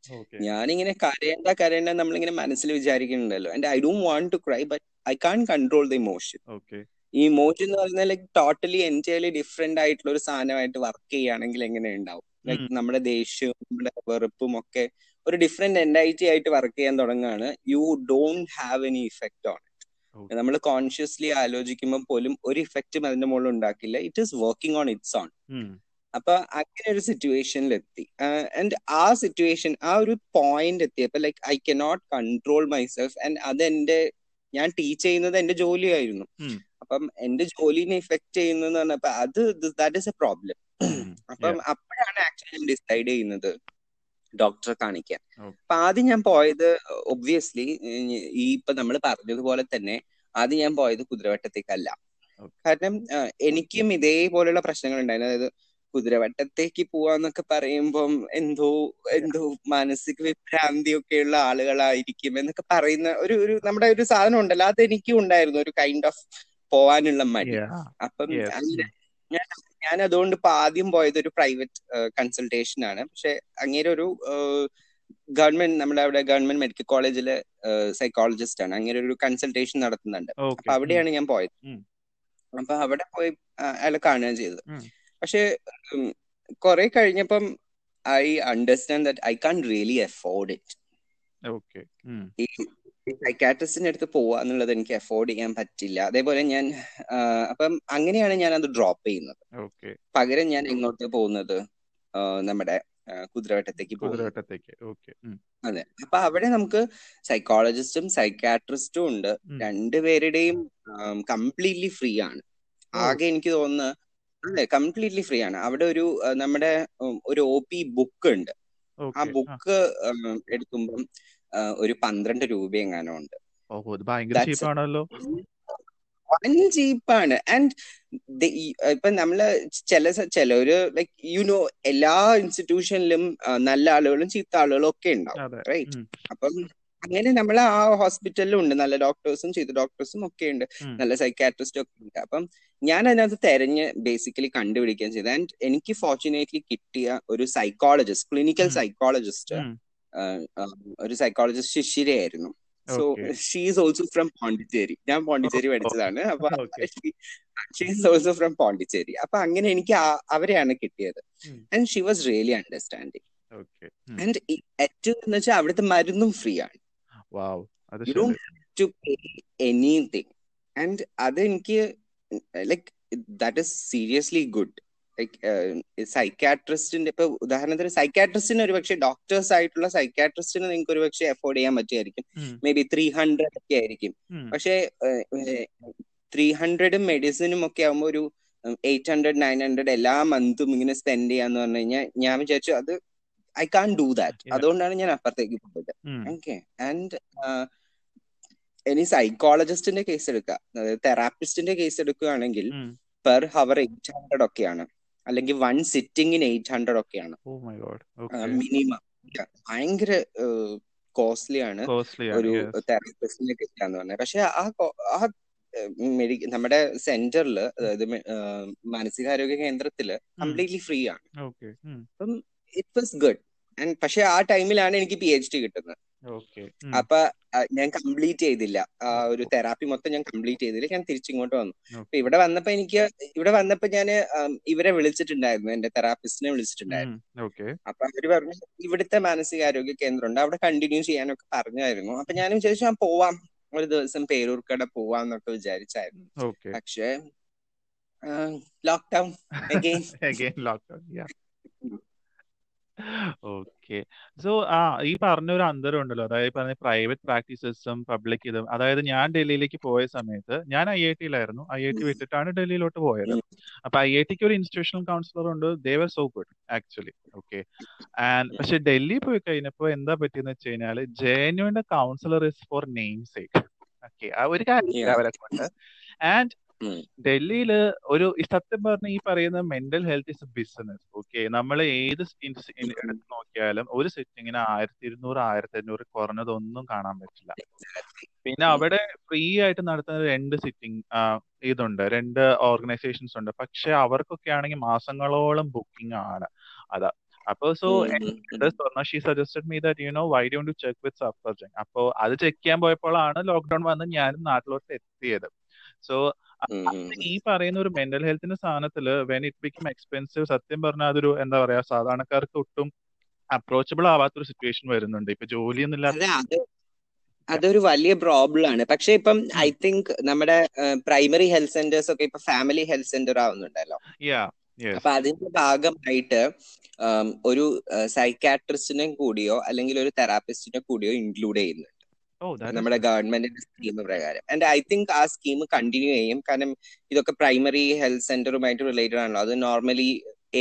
ഞാനിങ്ങനെ കരയേണ്ട കരയേണ്ട നമ്മളിങ്ങനെ മനസ്സിൽ വിചാരിക്കുന്നുണ്ടല്ലോ. And I don't want to cry but I can't control the emotion ഈ ഇമോഷൻ എന്ന് പറയുന്നത് ലൈക്ക് ടോട്ടലി എന്റയർലി ഡിഫറെന്റ് ആയിട്ടുള്ള ഒരു സാധനമായിട്ട് വർക്ക് ചെയ്യുകയാണെങ്കിൽ എങ്ങനെ ഉണ്ടാവും? ലൈക്ക് നമ്മുടെ ദേഷ്യവും നമ്മുടെ വെറുപ്പും ഒക്കെ ഒരു ഡിഫറെന്റ് എന്റൈറ്റി ആയിട്ട് വർക്ക് ചെയ്യാൻ തുടങ്ങുകയാണ്. You don't have any effect on it നമ്മൾ കോൺഷ്യസ്ലി ആലോചിക്കുമ്പോൾ പോലും ഒരു ഇഫക്റ്റും അതിന്റെ മുകളിൽ ഉണ്ടാക്കില്ല. It is working on its own അപ്പൊ അങ്ങനെ ഒരു സിറ്റുവേഷനിൽ എത്തി. ആൻഡ് ആ സിറ്റുവേഷൻ ആ ഒരു പോയിന്റ് എത്തിയപ്പോ like I cannot control myself and അത് എന്റെ ഞാൻ ടീച്ച് ചെയ്യുന്നത് എന്റെ ജോലിയായിരുന്നു. അപ്പം എന്റെ ജോലിനെ ഇഫക്ട് ചെയ്യുന്നത് പറഞ്ഞപ്പോ അത് ദാറ്റ് ഇസ് എ പ്രോബ്ലം അപ്പം അപ്പോഴാണ് ആക്ച്വലി ഞാൻ ഡിസൈഡ് ചെയ്യുന്നത് ഡോക്ടറെ കാണിക്കാൻ. അപ്പൊ ആദ്യം ഞാൻ പോയത് ഒബ്വിയസ്ലി ഈ ഇപ്പൊ നമ്മൾ പറഞ്ഞതുപോലെ തന്നെ ആദ്യം ഞാൻ പോയത് കുതിരവട്ടത്തേക്കല്ല. കാരണം എനിക്കും ഇതേപോലെയുള്ള പ്രശ്നങ്ങൾ ഉണ്ടായിരുന്നു അതായത് കുതിരവട്ടത്തേക്ക് പോവാന്നൊക്കെ പറയുമ്പം എന്തോ എന്തോ മാനസിക വിഭ്രാന്തി ഒക്കെയുള്ള ആളുകളായിരിക്കും എന്നൊക്കെ പറയുന്ന ഒരു ഒരു നമ്മുടെ ഒരു സാധനം ഉണ്ടല്ലോ അത് എനിക്കും ഉണ്ടായിരുന്നു. ഒരു കൈൻഡ് ഓഫ് പോവാനുള്ള മടി. അപ്പം ഞാൻ ഞാൻ അതുകൊണ്ട് ഇപ്പൊ ആദ്യം പോയത് ഒരു പ്രൈവറ്റ് കൺസൾട്ടേഷൻ ആണ്. പക്ഷെ അങ്ങേരെ ഒരു ഗവൺമെന്റ് നമ്മുടെ അവിടെ ഗവൺമെന്റ് മെഡിക്കൽ കോളേജിലെ സൈക്കോളജിസ്റ്റ് ആണ്. അങ്ങനെ ഒരു കൺസൾട്ടേഷൻ നടത്തുന്നുണ്ട്. അപ്പൊ അവിടെയാണ് ഞാൻ പോയത്. അപ്പൊ അവിടെ പോയി അയാളെ കാണുകയും ചെയ്തത്. പക്ഷെ കുറെ കഴിഞ്ഞപ്പം I understand that I can't really afford it. ഈ സൈക്കാട്രിസ്റ്റിന്റെ അടുത്ത് പോവുക എന്നുള്ളത് എനിക്ക് അഫോർഡ് ചെയ്യാൻ പറ്റില്ല. അതേപോലെ ഞാൻ അപ്പം അങ്ങനെയാണ് ഞാൻ അത് ഡ്രോപ്പ് ചെയ്യുന്നത് പകരം ഞാൻ എങ്ങോട്ട് പോകുന്നത്? നമ്മുടെ കുതിരവട്ടത്തേക്ക് കുതിരവട്ടത്തേക്ക്. അതെ. അപ്പൊ അവിടെ നമുക്ക് സൈക്കോളജിസ്റ്റും സൈക്കാട്രിസ്റ്റും ഉണ്ട്. രണ്ടുപേരുടെയും കംപ്ലീറ്റ്ലി ഫ്രീ ആണ്. ആകെ എനിക്ക് തോന്നുന്നു അതെ കംപ്ലീറ്റ്ലി ഫ്രീ ആണ്. അവിടെ ഒരു നമ്മുടെ ഒരു ഒ പി ബുക്ക് ഉണ്ട്. ആ ബുക്ക് എടുക്കുമ്പം ഒരു പന്ത്രണ്ട് രൂപ എങ്ങാനും ഉണ്ട് ചീപ്പാണ്. ആൻഡ് ഇപ്പൊ നമ്മൾ ചില ചിലര് ലൈക്ക് യു നോ എല്ലാ ഇൻസ്റ്റിറ്റ്യൂഷനിലും നല്ല ആളുകളും ചീത്ത ആളുകളും ഒക്കെ ഉണ്ടാവും റൈറ്റ്? അപ്പം അങ്ങനെ നമ്മൾ ആ ഹോസ്പിറ്റലിലും ഉണ്ട് നല്ല ഡോക്ടേഴ്സും ചീത്ത ഡോക്ടേഴ്സും ഒക്കെ ഉണ്ട് നല്ല സൈക്കാട്രിസ്റ്റും ഒക്കെ ഉണ്ട്. അപ്പം ഞാൻ അതിനകത്ത് തെരഞ്ഞ് ബേസിക്കലി കണ്ടുപിടിക്കുകയും ചെയ്തത്. ആൻഡ് എനിക്ക് ഫോർച്ചുനേറ്റ്ലി കിട്ടിയ ഒരു സൈക്കോളജിസ്റ്റ് ക്ലിനിക്കൽ സൈക്കോളജിസ്റ്റ് ഒരു psychologist ശിശിരയായിരുന്നു. So she is also from Pondicherry ഞാൻ പോണ്ടിച്ചേരി പഠിച്ചതാണ്. അപ്പൊ she is also from Pondicherry അപ്പൊ അങ്ങനെ എനിക്ക് അവരെയാണ് കിട്ടിയത്. And she was really understanding and ഏറ്റവും എന്ന് വെച്ചാൽ അവിടുത്തെ മരുന്നും ഫ്രീ ആണ്. ടു പേ എനിത്തിങ് ആൻഡ് അത് എനിക്ക് like that is seriously good like സൈക്കാട്രിസ്റ്റിന്റെ ഇപ്പൊ ഉദാഹരണത്തിന് സൈക്കാട്രിസ്റ്റിന് ഒരു പക്ഷേ ഡോക്ടേഴ്സ് ആയിട്ടുള്ള സൈക്കാട്രിസ്റ്റിന് നിങ്ങൾക്ക് ഒരു പക്ഷേ അഫോർഡ് ചെയ്യാൻ പറ്റുമായിരിക്കും. മേ ബി ത്രീ ഹൺഡ്രഡ് ഒക്കെ ആയിരിക്കും. പക്ഷേ ത്രീ ഹൺഡ്രഡും മെഡിസിനും ഒക്കെ ആകുമ്പോൾ ഒരു എയ്റ്റ് ഹൺഡ്രഡ് നയൻ ഹൺഡ്രഡ് എല്ലാ മന്തും ഇങ്ങനെ സ്പെൻഡ് ചെയ്യാന്ന് പറഞ്ഞു കഴിഞ്ഞാൽ ഞാൻ വിചാരിച്ചു അത് ഐ കാൺ ഡു ദാറ്റ് അതുകൊണ്ടാണ് ഞാൻ അപ്പുറത്തേക്ക് പോയത്. ഓക്കെ ആൻഡ് ഇനി സൈക്കോളജിസ്റ്റിന്റെ കേസ് എടുക്കുക. അതായത് തെറാപ്പിസ്റ്റിന്റെ കേസ് എടുക്കുകയാണെങ്കിൽ പെർ ഹവർ എയ്റ്റ് ഹൺഡ്രഡ് ഒക്കെയാണ്. അല്ലെങ്കിൽ വൺ സിറ്റിങ്ങിന് എയ്റ്റ് ഹൺഡ്രഡ് ഒക്കെയാണ്. മിനിമം ഭയങ്കര കോസ്റ്റ്ലി ആണ് ഒരു തെറാപ്പിസ്റ്റിനെ കിട്ടാന്ന് പറഞ്ഞത് പക്ഷെ ആ ആ നമ്മുടെ സെന്ററിൽ അതായത് മാനസികാരോഗ്യ കേന്ദ്രത്തിൽ കംപ്ലീറ്റ്ലി ഫ്രീ ആണ്. അപ്പം ഇറ്റ് വാസ് ഗുഡ് ആൻഡ് പക്ഷെ ആ ടൈമിലാണ് എനിക്ക് പി എച്ച് ഡി കിട്ടുന്നത്. അപ്പൊ ഞാൻ കംപ്ലീറ്റ് ചെയ്തില്ല. ഒരു തെറാപ്പി മൊത്തം ഞാൻ കംപ്ലീറ്റ് ചെയ്തില്ല. ഞാൻ തിരിച്ചിങ്ങോട്ട് വന്നു. അപ്പൊ ഇവിടെ വന്നപ്പോ എനിക്ക് ഇവിടെ വന്നപ്പോ ഞാൻ ഇവരെ വിളിച്ചിട്ടുണ്ടായിരുന്നു. എന്റെ തെറാപ്പിസ്റ്റിനെ വിളിച്ചിട്ടുണ്ടായിരുന്നു. അപ്പൊ അവർ പറഞ്ഞു ഇവിടുത്തെ മാനസികാരോഗ്യ കേന്ദ്രം ഉണ്ട് അവിടെ കണ്ടിന്യൂ ചെയ്യാനൊക്കെ പറഞ്ഞായിരുന്നു. അപ്പൊ ഞാൻ വിചാരിച്ചു ഞാൻ പോവാം. ഒരു ദിവസം പേരൂർക്കട പോവാന്നൊക്കെ വിചാരിച്ചായിരുന്നു. പക്ഷേ ലോക്ക്ഡൌൺ ലോക്ക്ഡൌൺ ഓക്കെ. സോ ആ ഈ പറഞ്ഞ ഒരു അന്തരം ഉണ്ടല്ലോ. അതായത് പറഞ്ഞ പ്രൈവറ്റ് പ്രാക്ടീസസും പബ്ലിക് ഇതും. അതായത് ഞാൻ ഡൽഹിയിലേക്ക് പോയ സമയത്ത് ഞാൻ ഐ ഐ ടിയിലായിരുന്നു. ഐ ഐ ടി വിട്ടിട്ടാണ് ഡൽഹിയിലോട്ട് പോയത്. അപ്പൊ ഐ ഐ ടിക്ക് ഒരു ഇൻസ്റ്റിറ്റ്യൂഷണൽ കൗൺസിലർ ഉണ്ട്. They were so good actually. Okay. And പക്ഷെ ഡൽഹി പോയി കഴിഞ്ഞപ്പോ എന്താ പറ്റിയെന്ന് വെച്ച് കഴിഞ്ഞാൽ ജെന്യുവിന്റെ counsellor is for name sake okay. ആ ഒരു കാര്യം അവരെ കൊണ്ട് ആൻഡ് ഡൽഹിയിൽ ഒരു സത്യം പറഞ്ഞ ഈ പറയുന്ന mental health is a business okay നമ്മൾ ഏത് എടുത്ത് നോക്കിയാലും ഒരു സെറ്റിങ്ങിന് ആയിരത്തി ഇരുന്നൂറ് ആയിരത്തി അഞ്ഞൂറ് കുറഞ്ഞതൊന്നും കാണാൻ പറ്റില്ല. പിന്നെ അവിടെ ഫ്രീ ആയിട്ട് നടത്തുന്ന രണ്ട് സിറ്റിംഗ് ഇതുണ്ട് രണ്ട് ഓർഗനൈസേഷൻസ് ഉണ്ട്. പക്ഷെ അവർക്കൊക്കെ ആണെങ്കിൽ മാസങ്ങളോളം ബുക്കിംഗ് ആണ്. അതാ. അപ്പൊ so Swarna she suggested me that you know why don't to check with Safdarjung അപ്പോ അത് ചെക്ക് ചെയ്യാൻ പോയപ്പോഴാണ് ലോക്ക്ഡൌൺ വന്ന് ഞാനും നാട്ടിലോട്ട് എത്തിയത്. സോ ഈ പറയുന്ന ഒരു മെന്റൽ ഹെൽത്തിന്റെ സാധനത്തിൽ വെൻ ഇറ്റ് ബിക്കം എക്സ്പെൻസീവ് സത്യം പറഞ്ഞാൽ അതൊരു എന്താ പറയാ സാധാരണക്കാർക്ക് ഒട്ടും അപ്രോച്ചബിൾ ആവാത്തൊരു സിറ്റുവേഷൻ വരുന്നുണ്ട്. ഇപ്പൊ ജോലിയൊന്നും അതൊരു വലിയ പ്രോബ്ലം ആണ്. പക്ഷെ ഇപ്പം ഐ തിങ്ക് നമ്മുടെ പ്രൈമറി ഹെൽത്ത് സെന്റേഴ്സ് ഒക്കെ ഇപ്പൊ ഫാമിലി ഹെൽത്ത് സെന്റർ ആവുന്നുണ്ടല്ലോ. അപ്പൊ അതിന്റെ ഭാഗമായിട്ട് ഒരു സൈക്കാട്രിസ്റ്റിനെ കൂടിയോ അല്ലെങ്കിൽ ഒരു തെറാപ്പിസ്റ്റിനെ കൂടിയോ ഇൻക്ലൂഡ് ചെയ്യുന്നുണ്ട്. നമ്മുടെ ഗവൺമെന്റിന്റെ സ്കീം പ്രകാരം. ആൻഡ് ഐ തിങ്ക് ആ സ്കീം കണ്ടിന്യൂ ചെയ്യും. കാരണം ഇതൊക്കെ പ്രൈമറി ഹെൽത്ത് സെന്ററുമായിട്ട് റിലേറ്റഡ് ആണല്ലോ. അത് നോർമലി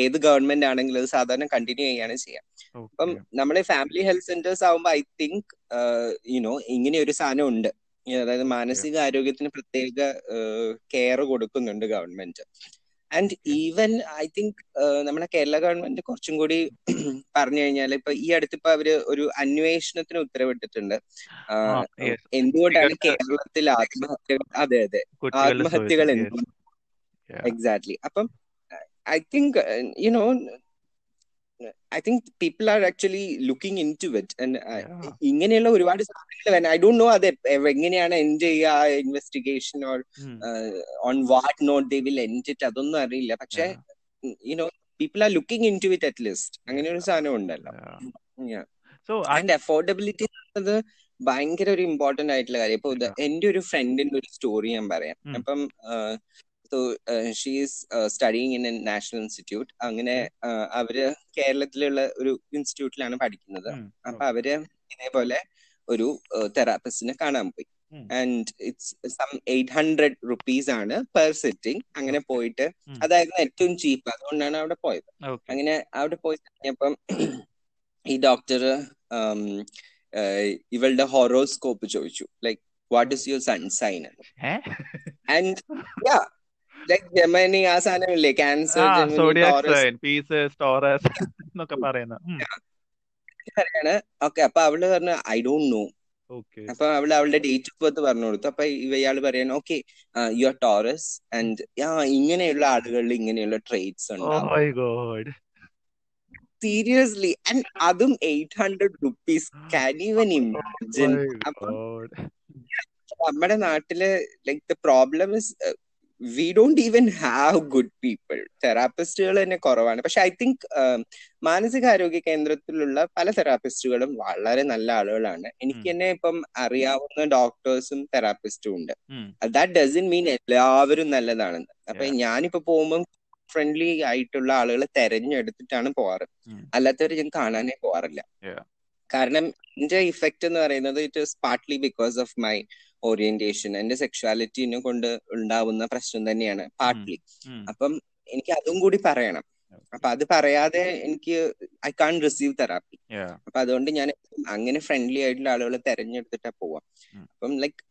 ഏത് ഗവൺമെന്റ് ആണെങ്കിലും അത് സാധാരണ കണ്ടിന്യൂ ചെയ്യാണ് ചെയ്യാം. അപ്പം നമ്മുടെ ഫാമിലി ഹെൽത്ത് സെന്റേഴ്സ് ആവുമ്പോൾ ഐ തിങ്ക് യുനോ ഇങ്ങനെ ഒരു സാധനം ഉണ്ട്. അതായത് മാനസിക ആരോഗ്യത്തിന് പ്രത്യേക കെയർ കൊടുക്കുന്നുണ്ട് government and even I think നമ്മുടെ കേരള ഗവൺമെന്റ് കുറച്ചും കൂടി പറഞ്ഞു കഴിഞ്ഞാൽ ഇപ്പൊ ഈ അടുത്ത് ഇപ്പൊ അവർ ഒരു അന്വേഷണത്തിന് ഉത്തരവിട്ടിട്ടുണ്ട്. എന്തുകൊണ്ടാണ് കേരളത്തിൽ ആത്മഹത്യകൾ? അതെ അതെ. ആത്മഹത്യകൾ എന്തുകൊണ്ട് എക്സാക്ട്ലി അപ്പം I think you know I think people are actually looking into it ഇങ്ങനെയുള്ള ഒരുപാട് സാധനങ്ങൾ ഐ ഡോണ്ട് നോ അത് എങ്ങനെയാണ് എൻഡ് ചെയ്യുക investigation or on what not they will end it അതൊന്നും അറിയില്ല. പക്ഷെ you know people are looking into it at least അങ്ങനെ ഒരു സാധനം ഉണ്ടല്ലോ. ആൻഡ് അഫോർഡബിലിറ്റി എന്നത് ഭയങ്കര ഒരു ഇമ്പോർട്ടന്റ് ആയിട്ടുള്ള കാര്യം. ഇപ്പൊ എന്റെ ഒരു ഫ്രണ്ടിന്റെ ഒരു സ്റ്റോറി ഞാൻ പറയാം. അപ്പം so she's studying in a national institute അങ്ങനെ അവർ കേരളത്തിലുള്ള ഒരു ഇൻസ്റ്റിറ്റ്യൂട്ടിലാണ് പഠിക്കുന്നത്. അപ്പൊ അവർ ഇതേപോലെ ഒരു തെറാപ്പിസ്റ്റിനെ കാണാൻ പോയി. And it's some eight hundred rupees ആണ് പെർ സിറ്റിംഗ് അങ്ങനെ പോയിട്ട് അതായിരുന്നു ഏറ്റവും ചീപ്പ് അതുകൊണ്ടാണ് അവിടെ പോയത്. അങ്ങനെ അവിടെ പോയി കഴിഞ്ഞപ്പം ഈ ഡോക്ടർ ഇവളുടെ ഹൊറോസ്കോപ്പ് ചോദിച്ചു. Like what is your sun sign and Gemini ആ സാധനമില്ലേ ക്യാൻസർ പറയാണ് ഓക്കെ അപ്പൊ അവൾ പറഞ്ഞു ഐ ഡോണ്ട് നോ അപ്പൊ അവൾ അവളുടെ ഡേറ്റ് ഓഫ് ബർത്ത് പറഞ്ഞു കൊടുത്തു. അപ്പൊ ഇയാൾ പറയാണ് okay you are Taurus and ഇങ്ങനെയുള്ള ആളുകളിൽ ഇങ്ങനെയുള്ള ട്രേറ്റ്സ് ഉണ്ട് സീരിയസ്ലി ആൻഡ് അതും eight hundred rupees can even imagine നമ്മുടെ നാട്ടിൽ like the problem is we don't even have good people തെറാപ്പിസ്റ്റുകൾ തന്നെ കുറവാണ്. പക്ഷെ ഐ തിങ്ക് മാനസികാരോഗ്യ കേന്ദ്രത്തിലുള്ള പല തെറാപ്പിസ്റ്റുകളും വളരെ നല്ല ആളുകളാണ്. എനിക്ക് തന്നെ ഇപ്പം അറിയാവുന്ന ഡോക്ടേഴ്സും തെറാപ്പിസ്റ്റും ഉണ്ട്. ദാറ്റ് ഡസൻ മീൻ എല്ലാവരും നല്ലതാണെന്ന് അപ്പൊ ഞാനിപ്പോ പോകുമ്പോൾ ഫ്രണ്ട്ലി ആയിട്ടുള്ള ആളുകളെ തെരഞ്ഞെടുത്തിട്ടാണ് പോവാറ്. അല്ലാത്തവർ ഞാൻ കാണാനേ പോവാറില്ല. കാരണം എന്റെ ഇഫക്റ്റ് എന്ന് പറയുന്നത് it is partly because of my orientation എന്റെ സെക്ഷുവാലിറ്റിനെ കൊണ്ട് ഉണ്ടാവുന്ന പ്രശ്നം തന്നെയാണ് പാർട്ട്ലി അപ്പം എനിക്ക് അതും കൂടി പറയണം. അപ്പൊ അത് പറയാതെ എനിക്ക് ഐ കാൺ റിസീവ് തെറാപ്പി അപ്പൊ അതുകൊണ്ട് ഞാൻ അങ്ങനെ ഫ്രണ്ട്ലി ആയിട്ടുള്ള ആളുകളെ തെരഞ്ഞെടുത്തിട്ടാ പോവാം. അപ്പം ലൈക്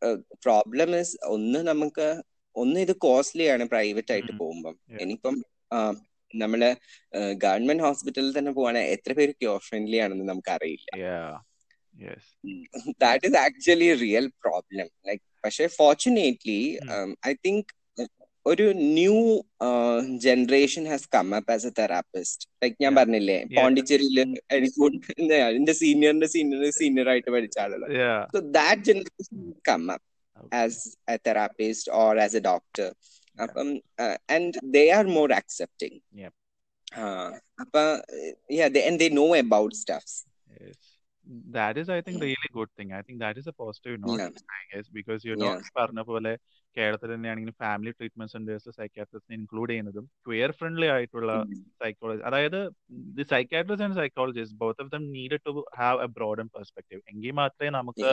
പ്രോബ്ലം ഇസ് ഒന്ന് നമുക്ക് ഒന്ന് ഇത് കോസ്റ്റ്ലി ആണ് പ്രൈവറ്റ് ആയിട്ട് പോകുമ്പം. ഇനിയിപ്പം നമ്മൾ ഗവൺമെന്റ് ഹോസ്പിറ്റലിൽ തന്നെ പോവാണെങ്കിൽ എത്ര പേര് ക്യോർ ഫ്രണ്ട്ലി ആണെന്ന് നമുക്ക് അറിയില്ല that is actually real problem like പക്ഷെ ഫോർച്ചുനേറ്റ്ലി ഐ തിങ്ക് ഒരു new generation has come up as a therapist like ഞാൻ പറഞ്ഞില്ലേ പോണ്ടിച്ചേരിയിൽ എന്റെ സീനിയറിന്റെ സീനിയർ സീനിയർ ആയിട്ട് പഠിച്ച ആളുകൾ so that generation come up as a therapist or as a doctor അപ്പം and they are more accepting അപ്പൊ and they know about stuffs that is i think really good thing i think that is a positive note yeah. i guess because you know പറഞ്ഞ പോലെ കേരളത്തിൽ തന്നെയാണെങ്കിലും family treatment centres സൈക്കാട്രിസ്റ്റിനെ include ചെയ്യുന്നതും queer friendly ആയിട്ടുള്ള psychology അതായത് the psychiatrist and psychologist both of them need to have a broaden perspective എങ്കിൽ മാത്രമേ നമുക്ക്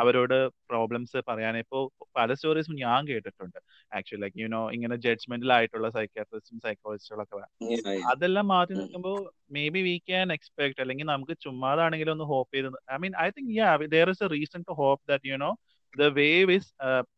അവരോട് പ്രോബ്ലംസ് പറയാൻ ഇപ്പോൾ പല സ്റ്റോറീസും ഞാൻ കേട്ടിട്ടുണ്ട്. ആക്ച്വലി ലൈക്ക് യുനോ ഇങ്ങനെ ജഡ്ജ്മെന്റൽ ആയിട്ടുള്ള സൈക്കാട്രിസ്റ്റും സൈക്കോളജിസ്റ്റുകളൊക്കെ അതെല്ലാം മാറ്റി നിൽക്കുമ്പോൾ maybe we can expect അല്ലെങ്കിൽ നമുക്ക് ചുമ്മാതാണെങ്കിലും ഒന്ന് ഹോപ്പ് ചെയ്ത് I mean I think yeah there is a reason to hope that you know the wave is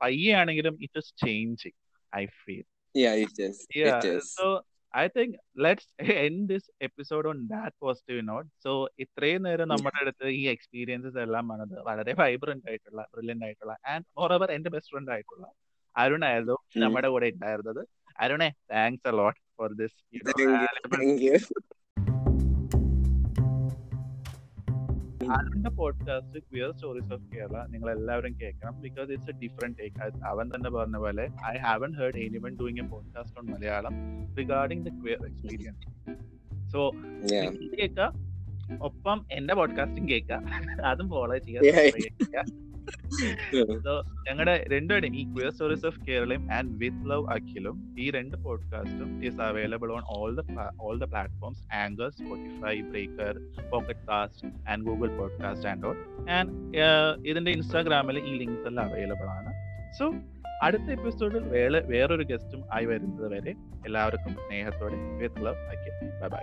പയ്യെ ആണെങ്കിലും it is changing I feel yeah it is. Let's it is. so i think let's end this episode on that positive note. So ഇത്രയും നേരം നമ്മുടെ അടുത്ത് ഈ experiences എല്ലാം വന്നത് വളരെ വൈബ്രന്റ് ആയിട്ടുള്ള ബ്രില്യന്റ് ആയിട്ടുള്ള ആൻഡ് മോറോവർ എന്റെ ബെസ്റ്റ് ഫ്രണ്ട് ആയിട്ടുള്ള അരുൺ ആയിരുന്നു നമ്മുടെ കൂടെ ഉണ്ടായിരുന്നത്. അരുണെ thanks a lot for this അരുണിന്റെ podcast queer stories of Kerala നിങ്ങൾ എല്ലാവരും കേൾക്കണം because it's a different take അവൻ തന്നെ പറഞ്ഞ പോലെ I haven't heard anyone doing a podcast on Malayalam regarding the queer experience so കേൾക്കുക. ഒപ്പം എന്റെ പോഡ്കാസ്റ്റും കേൾക്കുക. അതും ഫോളോ ചെയ്യുക ഞങ്ങളുടെ രണ്ടുപേരുടെയും ഈ ക്വിയർ സ്റ്റോറീസ് ഓഫ് കേരളയും ആൻഡ് വിത്ത് ലവ് അഖിലും ഈ രണ്ട് പോഡ്കാസ്റ്റും is available on all the all the platforms anchor Spotify breaker pocket cast and Google podcast and all and ഇതിന്റെ ഇൻസ്റ്റാഗ്രാമിൽ ഈ ലിങ്ക്സ് എല്ലാം അവൈലബിൾ ആണ്. സോ അടുത്ത എപ്പിസോഡിൽ വേറെ വേറൊരു ഗസ്റ്റും ആയി വരുന്നത് വരെ എല്ലാവർക്കും സ്നേഹത്തോടെ with love Akhil bye bye